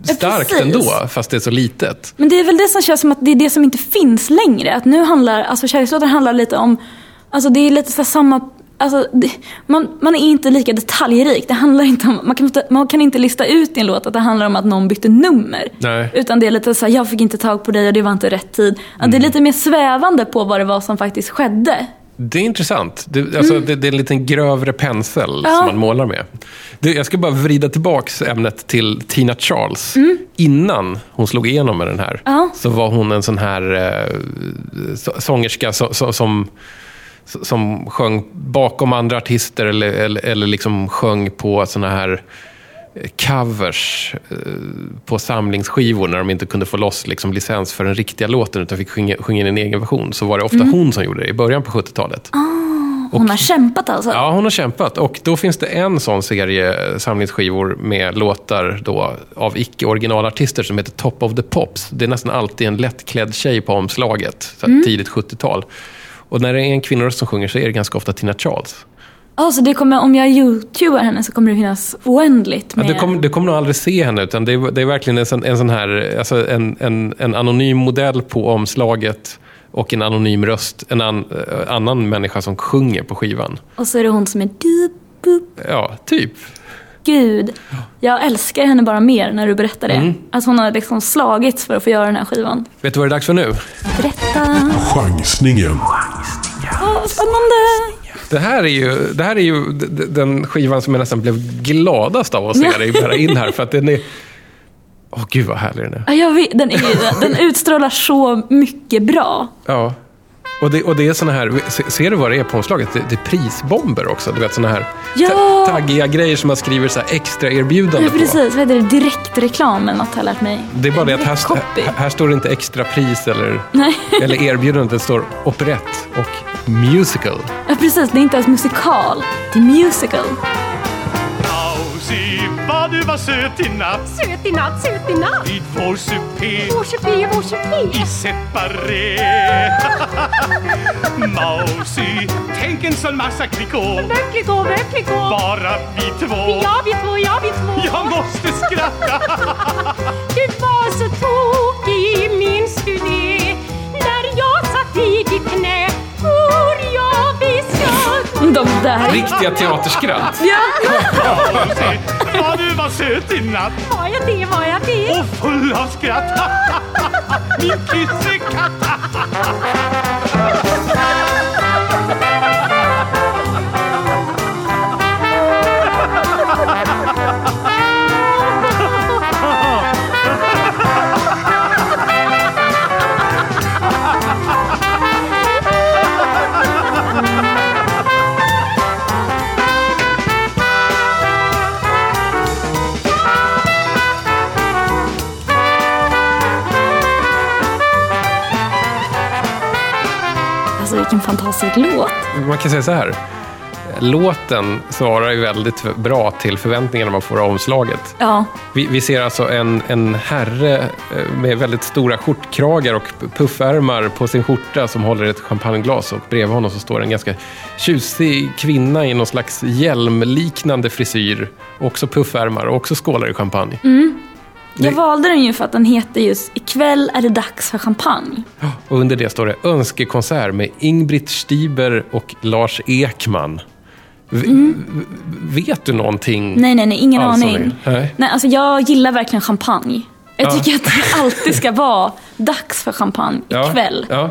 starkt precis. ändå, fast det är så litet. Men det är väl det som känns som att det är det som inte finns längre. Att nu handlar, alltså kärlekslåtar handlar lite om, alltså det är lite så samma, alltså det, man, man är inte lika detaljrik. Det handlar inte om, man kan, inte, man kan inte lista ut i en låt att det handlar om att någon bytte nummer. Nej. Utan det är lite så här, jag fick inte tag på dig och det var inte rätt tid. Att Det är lite mer svävande på vad det var som faktiskt skedde. Det är intressant. Det, alltså, det, det är en liten grövre pensel Mm. Ja. som man målar med. Du, jag ska bara vrida tillbaks ämnet till Tina Charles. Innan hon slog igenom med den här Mm. Ja. så var hon en sån här eh, så- sångerska så, så, som, som sjöng bakom andra artister eller, eller, eller liksom sjöng på såna här covers eh, på samlingsskivor när de inte kunde få loss liksom, licens för den riktiga låten utan fick sjunga, sjunga in en egen version. Så var det ofta Mm. hon som gjorde det i början på 70-talet. Hon har kämpat alltså? Ja, hon har kämpat. Och då finns det en sån serie eh, samlingsskivor med låtar då av icke-originalartister som heter Top of the Pops. Det är nästan alltid en lättklädd tjej på omslaget, här tidigt 70-tal. Och när det är en kvinnoröst som sjunger så är det ganska ofta Tina Charles. Ja, så det kommer, om jag youtubar henne så kommer det finnas oändligt Ja, med... du, kommer, du kommer nog aldrig se henne, utan det är, det är verkligen en sån, en sån här, alltså en, en, en anonym modell på omslaget och en anonym röst, en an, eh, annan människa som sjunger på skivan. Och så är det hon som är bup. Ja, typ. Gud, jag älskar henne bara mer när du berättar det. Mm. Att hon har liksom slagits för att få göra den här skivan. Vet du vad det är dags för nu? Berätta. Chansningen. Åh, spännande! Det här är ju, det här är ju den skivan som jag nästan blev gladast av att se dig bära in här. För att den är... Åh, gud vad härlig den är. Ja, jag vet, den, är, den utstrålar så mycket bra. Ja. Och det, och det är såna här, se- ser du vad det är på omslaget? Det, det är prisbomber också. Du vet såna här Ja. ta- taggiga grejer som man skriver så här extra erbjudande Ja, på. precis. Vad heter det? Direktreklam eller något har jag lärt mig. Det är bara det att här, här, här står det inte extra pris eller, Nej. eller erbjudande. Det står operett och musical. Ja, precis. Det är inte ens musikal. Det är musical. Vad du var söt i natt Söt i natt, söt i natt. vid vår supé Vår supé, vår supé. i separé. Mausi, tänk en sån massa klickå. Verklig gå, verklig gå. Bara vi två. Ja, vi två, ja, vi två. Jag måste skratta. Du var så tokig, minns du det? De där. Riktiga teaterskratt. Mausi, vad du var söt i natt Var jag det, var jag det? och full av skratt. Min kissekatt. Fantastisk låt. Man kan säga så här. Låten svarar ju väldigt bra till förväntningarna man får av omslaget. Ja, Vi, vi ser alltså en, en herre eh, med väldigt stora skjortkragar och puffärmar på sin skjorta som håller ett champagneglas och bredvid honom så står en ganska tjusig kvinna i någon slags hjälmliknande frisyr. Också puffärmar och också skålar i champagne. Jag valde den ju för att den heter just Ikväll är det dags för champagne. Och under det står det önskekonsert med Ingbritt Stiber och Lars Ekman. V- v- Vet du någonting? Mm. Nej, nej, nej, ingen Alltså, aning. nej. Nej, alltså jag gillar verkligen champagne. Jag Ja. tycker att det alltid ska vara dags för champagne ikväll. Ja.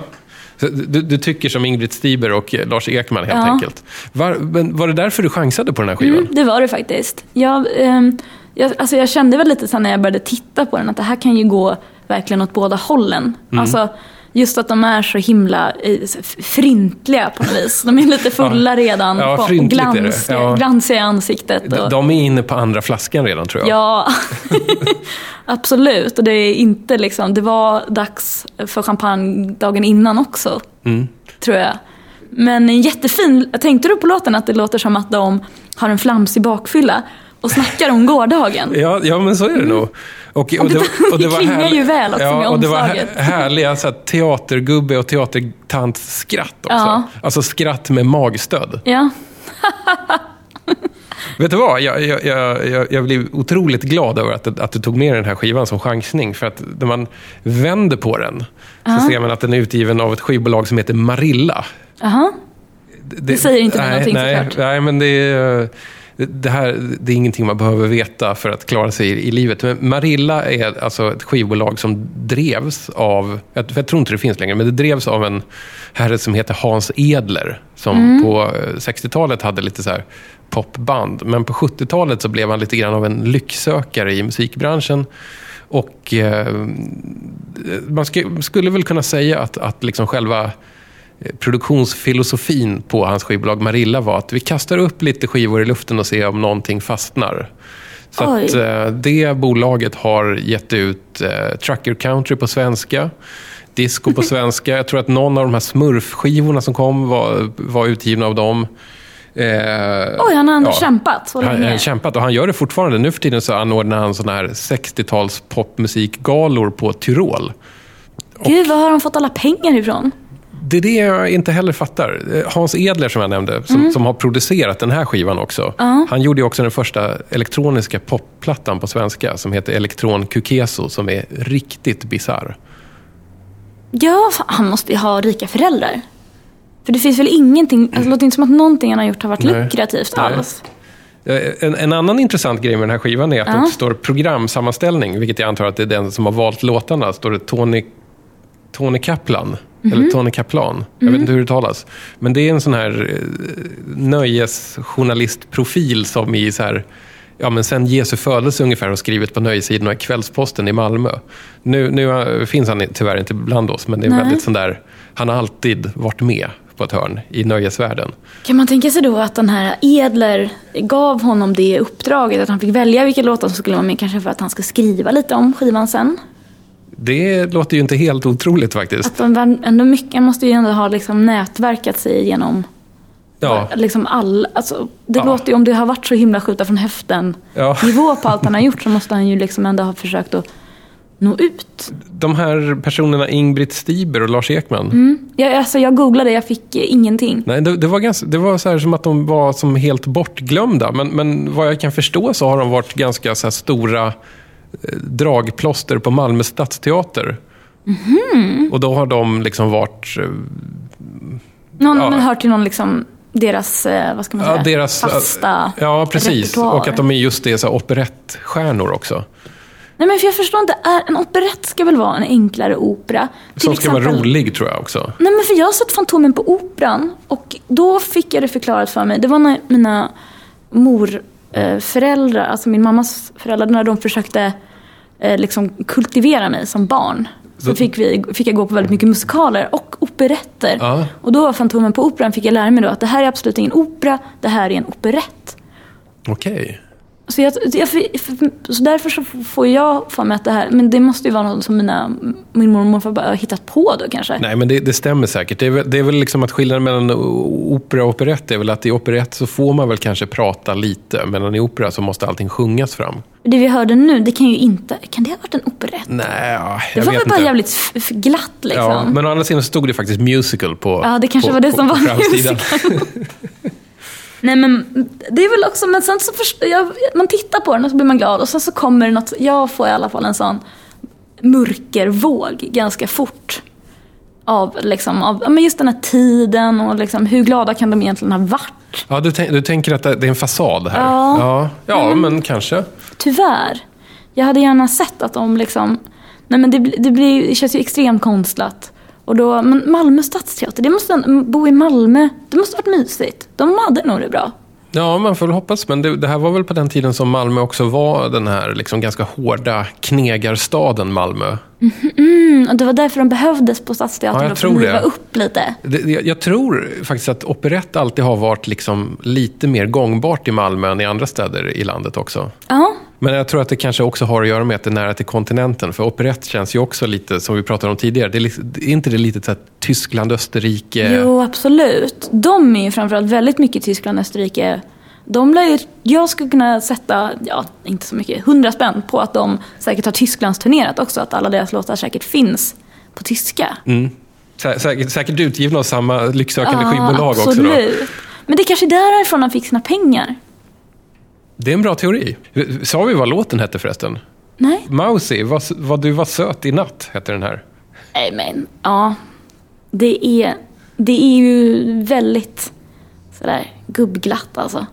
Så Du, du tycker som Ingrid Stiber och Lars Ekman helt Ja. enkelt. Var, men var det därför du chansade på den här skivan? Mm, det var det faktiskt. Jag, ehm, jag, alltså jag kände väl lite sen när jag började titta på den att det här kan ju gå verkligen åt båda hållen. Mm. Alltså, just att de är så himla eh, frintliga på något vis. De är lite fulla redan. Ja, på, glans, Ja. glansiga i ansiktet. De, Och, de är inne på andra flaskan redan tror jag. Ja, absolut. Och det är inte liksom, det var dags för champagne dagen innan också. Mm. Tror jag. Men jättefin. Tänkte du på låten att det låter som att de har en flamsig bakfylla och snackar om gårdagen? Ja, ja, men så är det nog. Och, och det klingar ju väl också med och det var omslaget. här- härliga så här, teatergubbe och teatertants skratt också. Ja. Alltså skratt med magstöd. Ja, Vet du vad? Jag, jag, jag, jag- blev otroligt glad över att, att du tog med den här skivan som chansning. För att när man vänder på den så ser man att den är utgiven av ett skivbolag som heter Marilla. aha. Det säger inte nej, någonting nej, såklart. nej, men det är, det, här, det är ingenting man behöver veta för att klara sig i, i livet. Men Marilla är alltså ett skivbolag som drevs av, jag, jag tror inte det finns längre, men det drevs av en herre som heter Hans Edler. Som Mm. på eh, 60-talet hade lite så här popband. Men på 70-talet så blev han lite grann av en lycksökare i musikbranschen. Och eh, man sk- skulle väl kunna säga att, att liksom själva eh, produktionsfilosofin på hans skivbolag Marilla var att vi kastar upp lite skivor i luften och ser om någonting fastnar. Så att, eh, det bolaget har gett ut eh, Trucker Country på svenska, disco på svenska. Jag tror att någon av de här smurfskivorna som kom var, var utgivna av dem. Eh, Oj, han har ändå ja. kämpat så Han länge. har kämpat och han gör det fortfarande. Nu för tiden så anordnar han såna här 60-tals popmusikgalor på Tyrol. Gud, var har han fått alla pengar ifrån? Det är det jag inte heller fattar. Hans Edler som jag nämnde, som, som har producerat den här skivan också. Han gjorde också den första elektroniska popplattan på svenska som heter Elektron Kukeso som är riktigt bisarr. Ja, han måste ju ha rika föräldrar. För det finns väl ingenting, alltså, det låter inte som att någonting han har gjort har varit Nej. lukrativt Nej. alls. Eh, En, en annan intressant grej med den här skivan är att Ja. det står programsammanställning, vilket jag antar att det är den som har valt låtarna. står det Tony, Tony Kaplan. Mhm. Eller Tony Kaplan. Jag vet inte hur det talas. Men det är en sån här eh, nöjesjournalistprofil som i så här, ja men sen Jesu födelse ungefär har skrivit på nöjessidorna i Kvällsposten i Malmö. Nu, nu eh, finns han tyvärr inte bland oss, men det är Nej. väldigt sån där, han har alltid varit med på ett hörn i nöjesvärlden. Kan man tänka sig då att den här Edler gav honom det uppdraget, att han fick välja vilka låtar som skulle vara med, kanske för att han ska skriva lite om skivan sen? Det låter ju inte helt otroligt faktiskt. Att de ändå mycket, han måste ju ändå ha liksom nätverkat sig genom Ja. liksom all, alltså, det Ja. låter ju, om det har varit så himla skjuta från höften Ja. nivå på allt han har gjort så måste han ju liksom ändå ha försökt att nå ut. De här personerna Ingbritt Stiber och Lars Ekman. Mm. Jag, alltså, jag googlade, jag fick eh, ingenting. Nej, det, det var, ganska, det var så här som att de var som helt bortglömda. Men, men vad jag kan förstå så har de varit ganska så stora dragplåster på Malmö stadsteater. Mhm. Och då har de liksom varit... eh, Någon Ja. men hör till någon liksom, deras, eh, vad ska man säga, Ja, deras, fasta ja, precis. repertoar. Och att de är just det, så här operettstjärnor också. Nej men för jag förstår inte, en operett ska väl vara en enklare opera? Till Som ska vara exempel- rolig, tror jag också. Nej men för jag har sett Fantomen på Operan och då fick jag det förklarat för mig. Det var när mina morföräldrar, alltså min mammas föräldrar, när de försökte eh, liksom kultivera mig som barn. Så Så- fick, vi, fick jag gå på väldigt mycket musikaler och operetter. Ja. Och då var Fantomen på Operan fick jag lära mig då att det här är absolut ingen opera, det här är en operett. Okej. Så, jag, jag, så därför så får jag för mig att det här, men det måste ju vara något som mina, min mormor och morfar bara har hittat på då kanske. Nej, men det, det stämmer säkert. Det är, väl, det är väl liksom att skillnaden mellan opera och operett är väl att i operett så får man väl kanske prata lite, medan i opera så måste allting sjungas fram. Det vi hörde nu, det kan ju inte, kan det ha varit en operett? Nej, ja, Det jag var vet väl bara inte. jävligt glatt liksom. Ja, men å andra sidan så stod det faktiskt musical på Ja, det kanske på, var det på, som på var framsidan. Nej men det är väl också, men sen så först, jag, man tittar på den och så blir man glad och sen så kommer det något, jag får i alla fall en sån mörkervåg ganska fort. Av, liksom, av men just den här tiden och liksom, hur glada kan de egentligen ha varit? Ja, du, du tänker att det är en fasad här? Ja. ja, ja men kanske. Tyvärr. Jag hade gärna sett att de liksom... Nej men det, det, blir, det känns ju extremt konstlat. Och då, men Malmö stadsteater, det måste, bo i Malmö, det måste varit mysigt. De hade nog det bra. Ja, man får väl hoppas. Men det, det här var väl på den tiden som Malmö också var den här liksom ganska hårda knegarstaden Malmö. Mm, och det var därför de behövdes på stadsteatern, Ja, jag då, för tror att det. upp lite. Det, jag, jag tror faktiskt att operett alltid har varit liksom lite mer gångbart i Malmö än i andra städer i landet också. Ja, Men jag tror att det kanske också har att göra med att det är nära till kontinenten. För operett känns ju också lite, som vi pratade om tidigare, det är, li- är inte det lite så här Tyskland, Österrike? jo absolut. De är ju framförallt väldigt mycket Tyskland Österrike. De lär ju, jag skulle kunna sätta, ja inte så mycket, hundra spänn på att de säkert har Tysklands turnerat också. Att alla deras låtar säkert finns på tyska. Sä, säkert, säkert utgivna av samma lycksökande skivbolag också. Absolut. Men det är kanske är därifrån han fick sina pengar. Det är en bra teori. Sa vi vad låten hette förresten? Nej? Mausi, vad, vad du var söt i natt, hette den här. Nej men, ja. Det är, det är ju väldigt sådär gubbglatt alltså.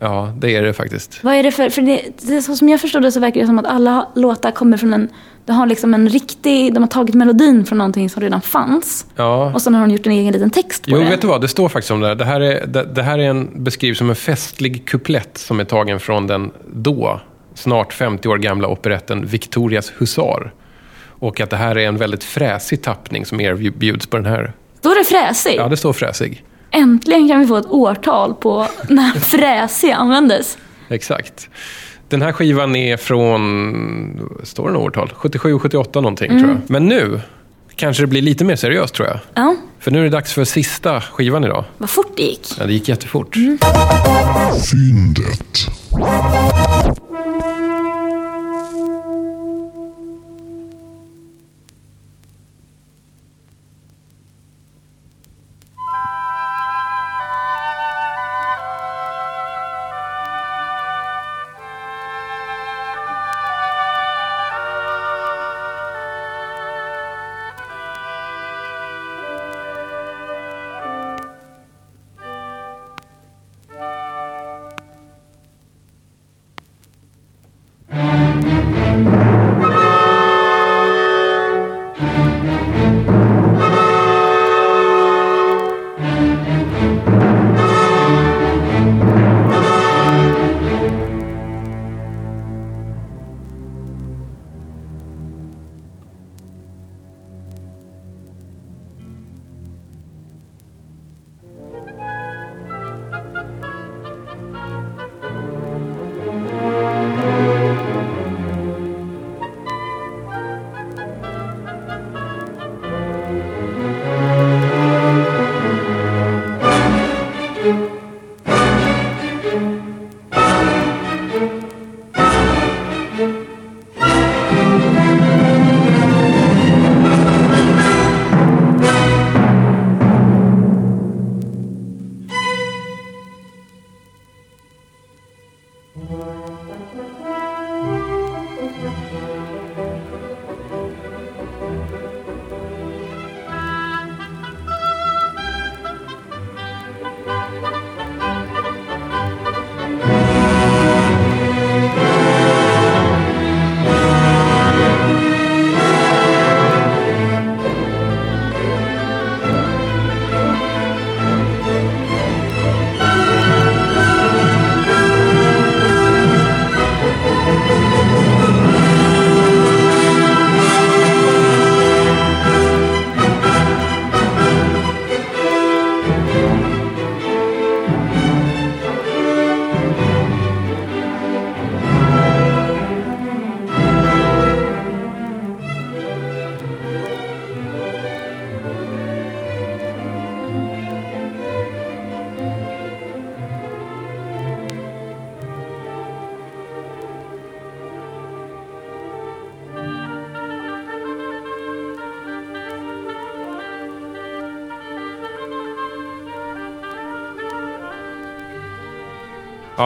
Ja, det är det faktiskt. Vad är det för, för det, det så som jag förstår det så verkar det som att alla låtar kommer från en, de har liksom en riktig, de har tagit melodin från någonting som redan fanns. Ja. Och sen har de gjort en egen liten text på Jo, det. vet du vad? Det står faktiskt om det här. Det här är, det, det här är en, beskrivs som en festlig kuplett som är tagen från den då, snart 50 år gamla operetten Victorias husar. Och att det här är en väldigt fräsig tappning som erbjuds på den här. Är det fräsig. Ja, det står fräsig. Äntligen kan vi få ett årtal på när fräsig användes. Exakt. Den här skivan är från, står det något årtal? 77, 78 någonting tror jag. Men nu kanske det blir lite mer seriöst tror jag. Ja, För nu är det dags för sista skivan idag. vad fort det gick. Ja, det gick jättefort. Fyndet.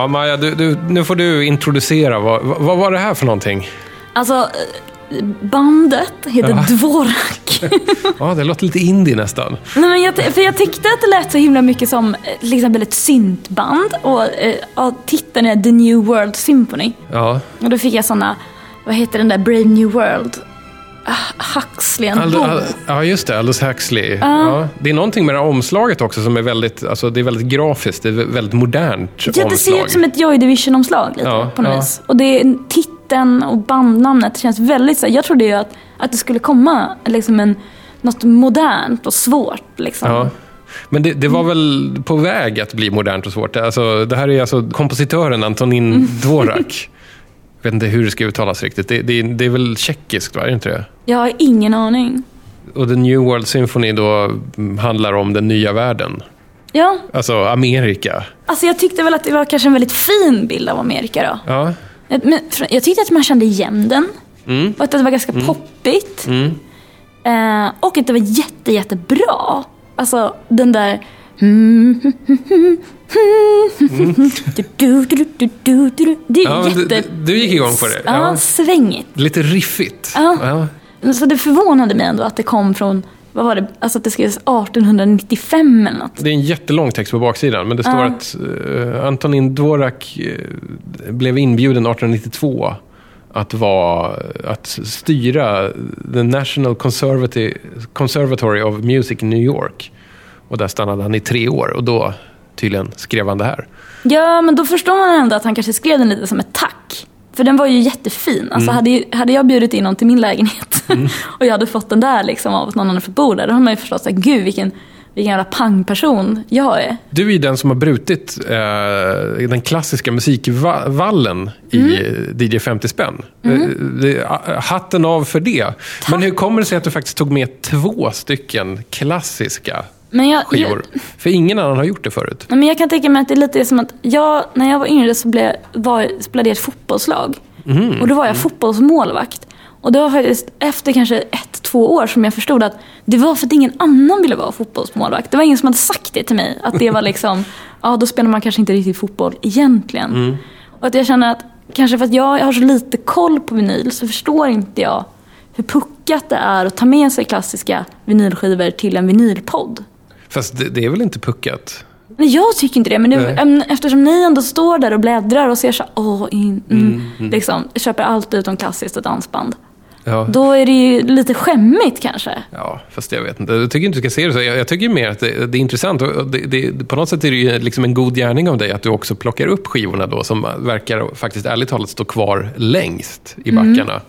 Ja, Maja, du, du, nu får du introducera. Vad, vad, var det här för någonting? Alltså, eh, bandet heter Ja. Dvorak. Ja, det låter lite indie nästan. Nej, men jag, för jag tyckte att det lät så himla mycket som eh, till exempel ett syntband. Och eh, ja, titeln är The New World Symphony. Ja. Och då fick jag såna, vad heter den där Brave New World? Huxley and Ald-. Al- ja, just det. Aldous Huxley. Ja. Det är någonting med det här omslaget också som är väldigt, alltså, det är väldigt grafiskt. Det är väldigt modernt Ja, det omslag. ser ut som ett Joy Division-omslag lite Ja, på något ja. vis. Och det är titeln och bandnamnet känns väldigt så Jag trodde ju att, att det skulle komma liksom en, något modernt och svårt. Liksom. Ja. Men det, det var väl på väg att bli modernt och svårt. Alltså, det här är alltså kompositören Antonin. Dvorak. Jag vet inte hur det ska uttalas riktigt. Det, det, det är väl tjeckiskt, va? Är det inte det? Jag har ingen aning. Och The New World Symphony då mm, handlar om den nya världen. Ja, Alltså Amerika. alltså jag tyckte väl att det var kanske en väldigt fin bild av Amerika då. Ja. Men jag tyckte att man kände igen den. Mm. Och att det var ganska poppigt. Eh, och att det var jätte, jättebra. Alltså den där... Du, du, du. Det är Ja, jätte... gick igång på det. Ja, Ja. svängigt. Lite riffigt. Ja. Så det förvånade mig ändå att det kom från, vad var det, alltså att det skrevs 1895 eller något. Det är en jättelång text på baksidan, men det står Ja. att eh, Antonin Dvorak eh, blev inbjuden 1892 att, vara, att styra the National Conservatory of Music i New York. Och där stannade han i tre år och då tydligen skrev han det här. Ja, men då förstår man ändå att han kanske skrev den lite som ett tack. För den var ju jättefin. Alltså Mm. hade, hade jag bjudit in någon till min lägenhet och jag hade fått den där liksom av att någon hade fått bo där, då hade man ju förstått att gud vilken vilken jävla pangperson jag är. Du är ju den som har brutit eh, den klassiska musikvallen i Mm. DJ 50 spänn. Eh, det- hatten av för det. Men hur kommer det sig att du faktiskt tog med två stycken klassiska Men jag, skivor? För ingen annan har gjort det förut. Men jag kan tänka mig att det är lite som att jag, när jag var yngre så blev, var, spelade jag ett fotbollslag. Mhm. Och då var jag fotbollsmålvakt. Och det var faktiskt efter kanske ett, två år som jag förstod att det var för att ingen annan ville vara fotbollsmålvakt. Det var ingen som hade sagt det till mig. Att det var liksom, ja då spelar man kanske inte riktigt fotboll egentligen. Mm. Och att jag känner att kanske för att jag har så lite koll på vinyl så förstår inte jag hur puckat det är att ta med sig klassiska vinylskivor till en vinylpodd. Fast det, det är väl inte puckat? Nej, jag tycker inte det. Men Nej. äm, eftersom ni ändå står där och bläddrar och ser så åh, in, mm, Liksom, köper allt utom klassiskt och dansband. Ja. Då är det ju lite skämmigt kanske. Ja, fast jag vet inte. Jag tycker inte du ska se det så. Jag, jag tycker mer att det, det är intressant. Och det, det, på något sätt är det ju liksom en god gärning av dig att du också plockar upp skivorna då som verkar faktiskt ärligt talat stå kvar längst i backarna.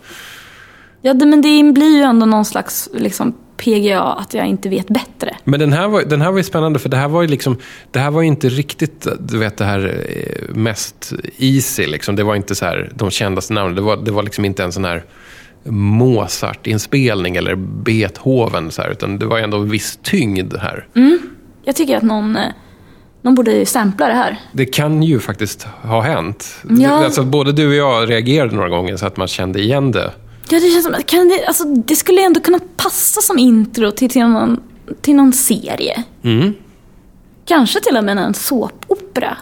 Ja, det, men det blir ju ändå någon slags liksom, PGA, att jag inte vet bättre. Men den här, var, den här var ju spännande för det här var ju liksom, det här var inte riktigt, du vet det här eh, mest easy liksom. Det var inte så här de kändaste namnen. Det var, det var liksom inte en sån här Mozart-inspelning eller Beethoven så här, utan det var ju ändå en viss tyngd här. Jag tycker att någon, eh, någon borde sampla det här. Det kan ju faktiskt ha hänt. Ja. Alltså, både du och jag reagerade några gånger så att man kände igen det. Ja, det känns som att kan det, alltså, det skulle ändå kunna passa som intro till, till, någon, till någon serie. Mm. Kanske till och med en såpopera.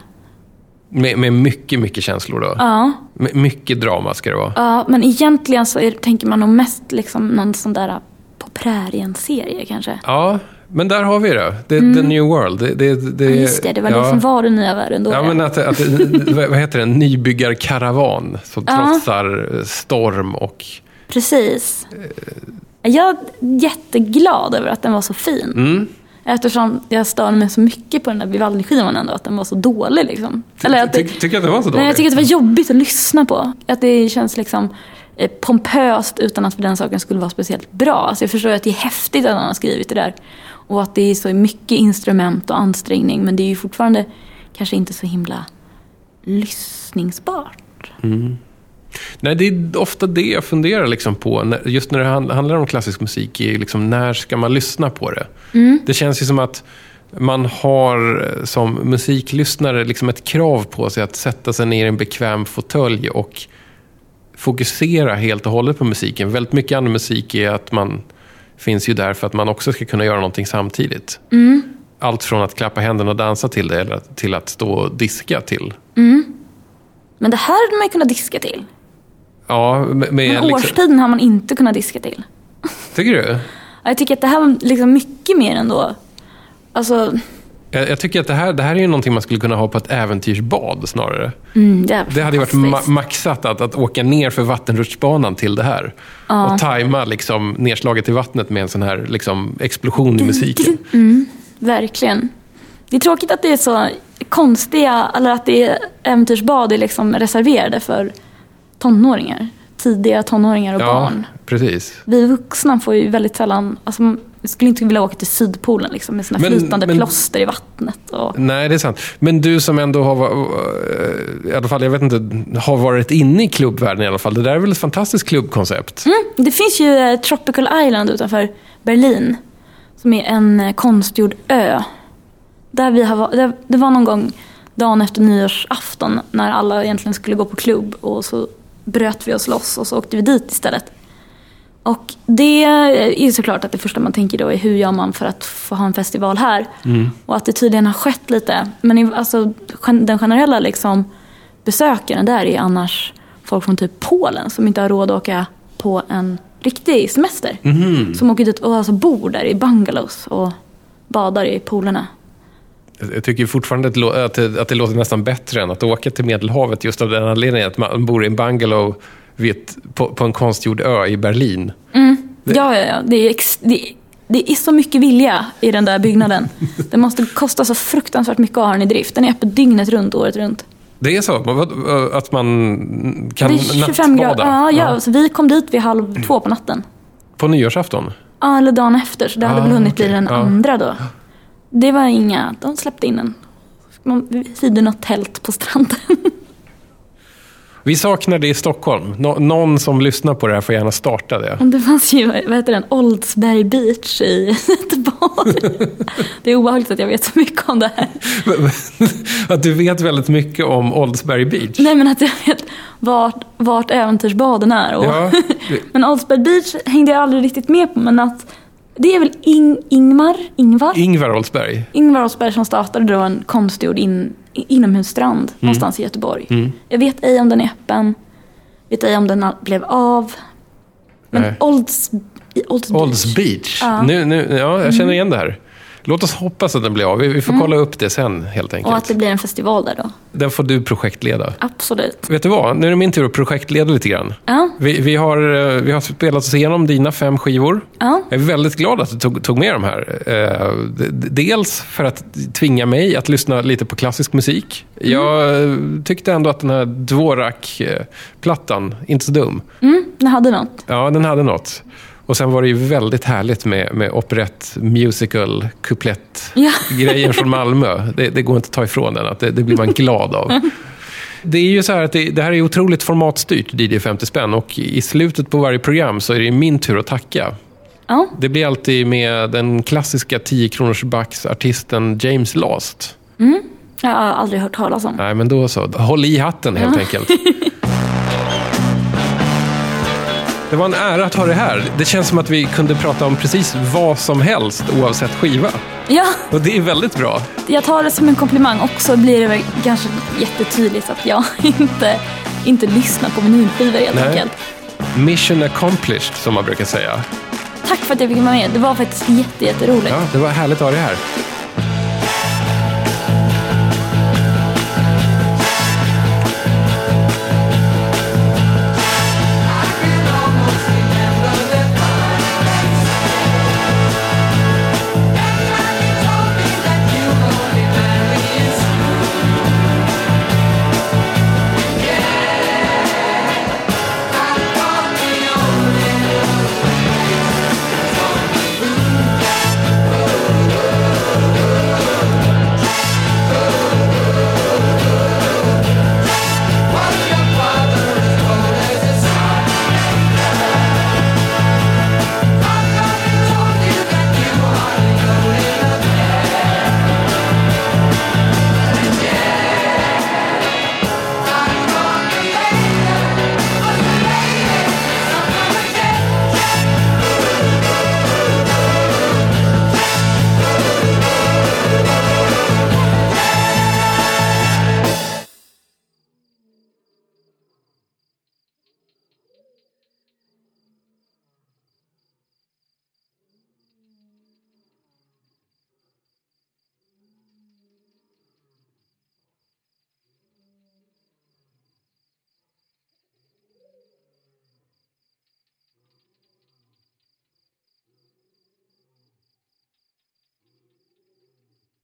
Med, med mycket, mycket känslor då. Ja. Med mycket drama ska det vara. Ja, men egentligen så är, tänker man nog mest liksom någon sån där på prärien-serie kanske. Ja, men där har vi det. det The New World. Det, det, det, Mm. Ja, just det, det var ja. liksom var den nya världen då. Ja, men att, att vad heter det? En nybyggarkaravan som Ja. trotsar storm och... Precis. Jag är jätteglad över att den var så fin. Mm. Eftersom jag störde mig så mycket på den där Vivaldi-skivan ändå, att den var så dålig liksom. Eller att det, Ty, tycker du att det var så dåligt? nej, jag tycker att det var jobbigt att lyssna på. Att det känns liksom eh, pompöst utan att för den saken skulle vara speciellt bra. Alltså jag förstår att det är häftigt att han har skrivit det där. Och att det är så mycket instrument och ansträngning. Men det är ju fortfarande kanske inte så himla lyssningsbart. Nej, det är ofta det jag funderar liksom på. Just när det hand- handlar om klassisk musik. Är liksom, när ska man lyssna på det? Det känns ju som att man har eh, som musiklyssnare liksom ett krav på sig att sätta sig ner i en bekväm fåtölj och fokusera helt och hållet på musiken. Väldigt mycket annan musik är att man finns ju där för att man också ska kunna göra någonting samtidigt. Allt från att klappa händerna och dansa till det, eller till att stå och diska till. Men det här hade man ju kunnat diska till. Ja, med, med Men liksom, årstiden har man inte kunnat diska till. Tycker du? Ja, Jag tycker att det här var liksom mycket mer ändå. Alltså, Jag, jag tycker att det här, det här är ju någonting man skulle kunna ha på ett äventyrsbad snarare. mm, det, Det hade ju varit ma- maxat att, att åka ner för vattenrutschbanan till det här. Och tajma liksom nedslaget i vattnet med en sån här liksom, explosion i musiken. Verkligen. Det är tråkigt att det är så konstiga, eller att det är äventyrsbad är liksom reserverade för tonåringar. Tidiga tonåringar och Ja, barn. precis. Vi vuxna får ju väldigt sällan, alltså, man skulle inte vilja åka till Sydpolen liksom, med sina Men- flytande men- plåster i vattnet. Och... Nej, det är sant. Men du som ändå har, eh, i alla fall, jag vet inte, har varit inne i klubbvärlden i alla fall. Det där är väl ett fantastiskt klubbkoncept? Mm, det finns ju eh, Tropical Island utanför Berlin. Som är en eh, konstgjord ö. Där vi har, det var någon gång dagen efter nyårsafton när alla egentligen skulle gå på klubb och så bröt vi oss loss och så åkte vi dit istället. Och det är såklart att det första man tänker då är hur gör man för att få ha en festival här? Och att det tydligen har skett lite. Men alltså, den generella liksom, besökaren där är annars folk från typ Polen som inte har råd att åka på en riktig semester. Som åker dit och alltså bor där i bungalows och badar i poolerna. Jag tycker fortfarande att, det att, det, det låter nästan bättre än att åka till Medelhavet just av den anledningen att man bor i en bungalow vid ett, på, på en konstgjord ö i Berlin. Ja, ja, ja. Det är, ex- det, är- det är så mycket vilja i den där byggnaden. Det måste kosta så fruktansvärt mycket att ha den i drift. Den är öppet dygnet runt, året runt. Det är så? Att man kan Det är 25 grader. nattbada? Ja, ja. Så vi kom dit vid halv två på natten. På nyårsafton? Ja, eller dagen efter. Så det hade Ah, väl hunnit okej. bli den andra då. Det var inga, de släppte in en. Man hyrde något tält på stranden. Vi saknar det i Stockholm. Nå- någon som lyssnar på det här får gärna starta det. Det fanns ju, vad heter den, Oldsberg Beach i Göteborg. Det är obehagligt att jag vet så mycket om det här. Att du vet väldigt mycket om Oldsberry Beach. Nej men att jag vet vart, vart äventyrsbaden är. Och, Ja. Men Oldsberg Beach hängde jag aldrig riktigt med på. Men att det är väl Ing, Ingmar, Ingvar? Ingvar Oldsberg. Ingvar Oldsberg som startade då en konstgjord in, inomhusstrand någonstans i Göteborg. Jag vet ej om den är öppen. Vet ej om den blev av. Men Nej. Olds, Olds Beach. Olds Beach. Ja. Nu, nu, ja, jag känner igen det här. Låt oss hoppas att den blir av. Vi, får kolla upp det sen helt Och att enkelt. det blir en festival där då. Den får du projektleda. Absolut. Vet du vad? Nu är det min tur att projektleda lite grann. Ja, Vi, vi, har, eh, vi har spelat oss igenom dina fem skivor. ja. Jag är väldigt glad att du tog, tog med de här. Eh, dels för att tvinga mig att lyssna lite på klassisk musik. Jag eh, tyckte ändå att den här Dvorak-plattan, inte så dum. Mm, den hade något. Ja, den hade något. Och sen var det ju väldigt härligt med, med operett, musical, kuplett Ja. grejer från Malmö. Det, det går inte att ta ifrån den, att det, det blir man glad av. Det är ju så här att det, det här är otroligt formatstyrt, DJ 50 spänn. Och i slutet på varje program så är det min tur att tacka. Ja, Det blir alltid med den klassiska 10 kronors backs artisten James Last. jag har aldrig hört talas om. Nej, men då så. Håll i hatten helt enkelt. Det var en ära att ha det här. Det känns som att vi kunde prata om precis vad som helst oavsett skiva. Ja, Och det är väldigt bra. jag tar det som en komplimang. Också blir det väl kanske jättetydligt att jag inte, inte lyssnar på vinylskivor helt Nej. enkelt. Mission accomplished, som man brukar säga. Tack för att jag fick vara med. Det var faktiskt jätte, jätteroligt. Ja, det var härligt att ha det här.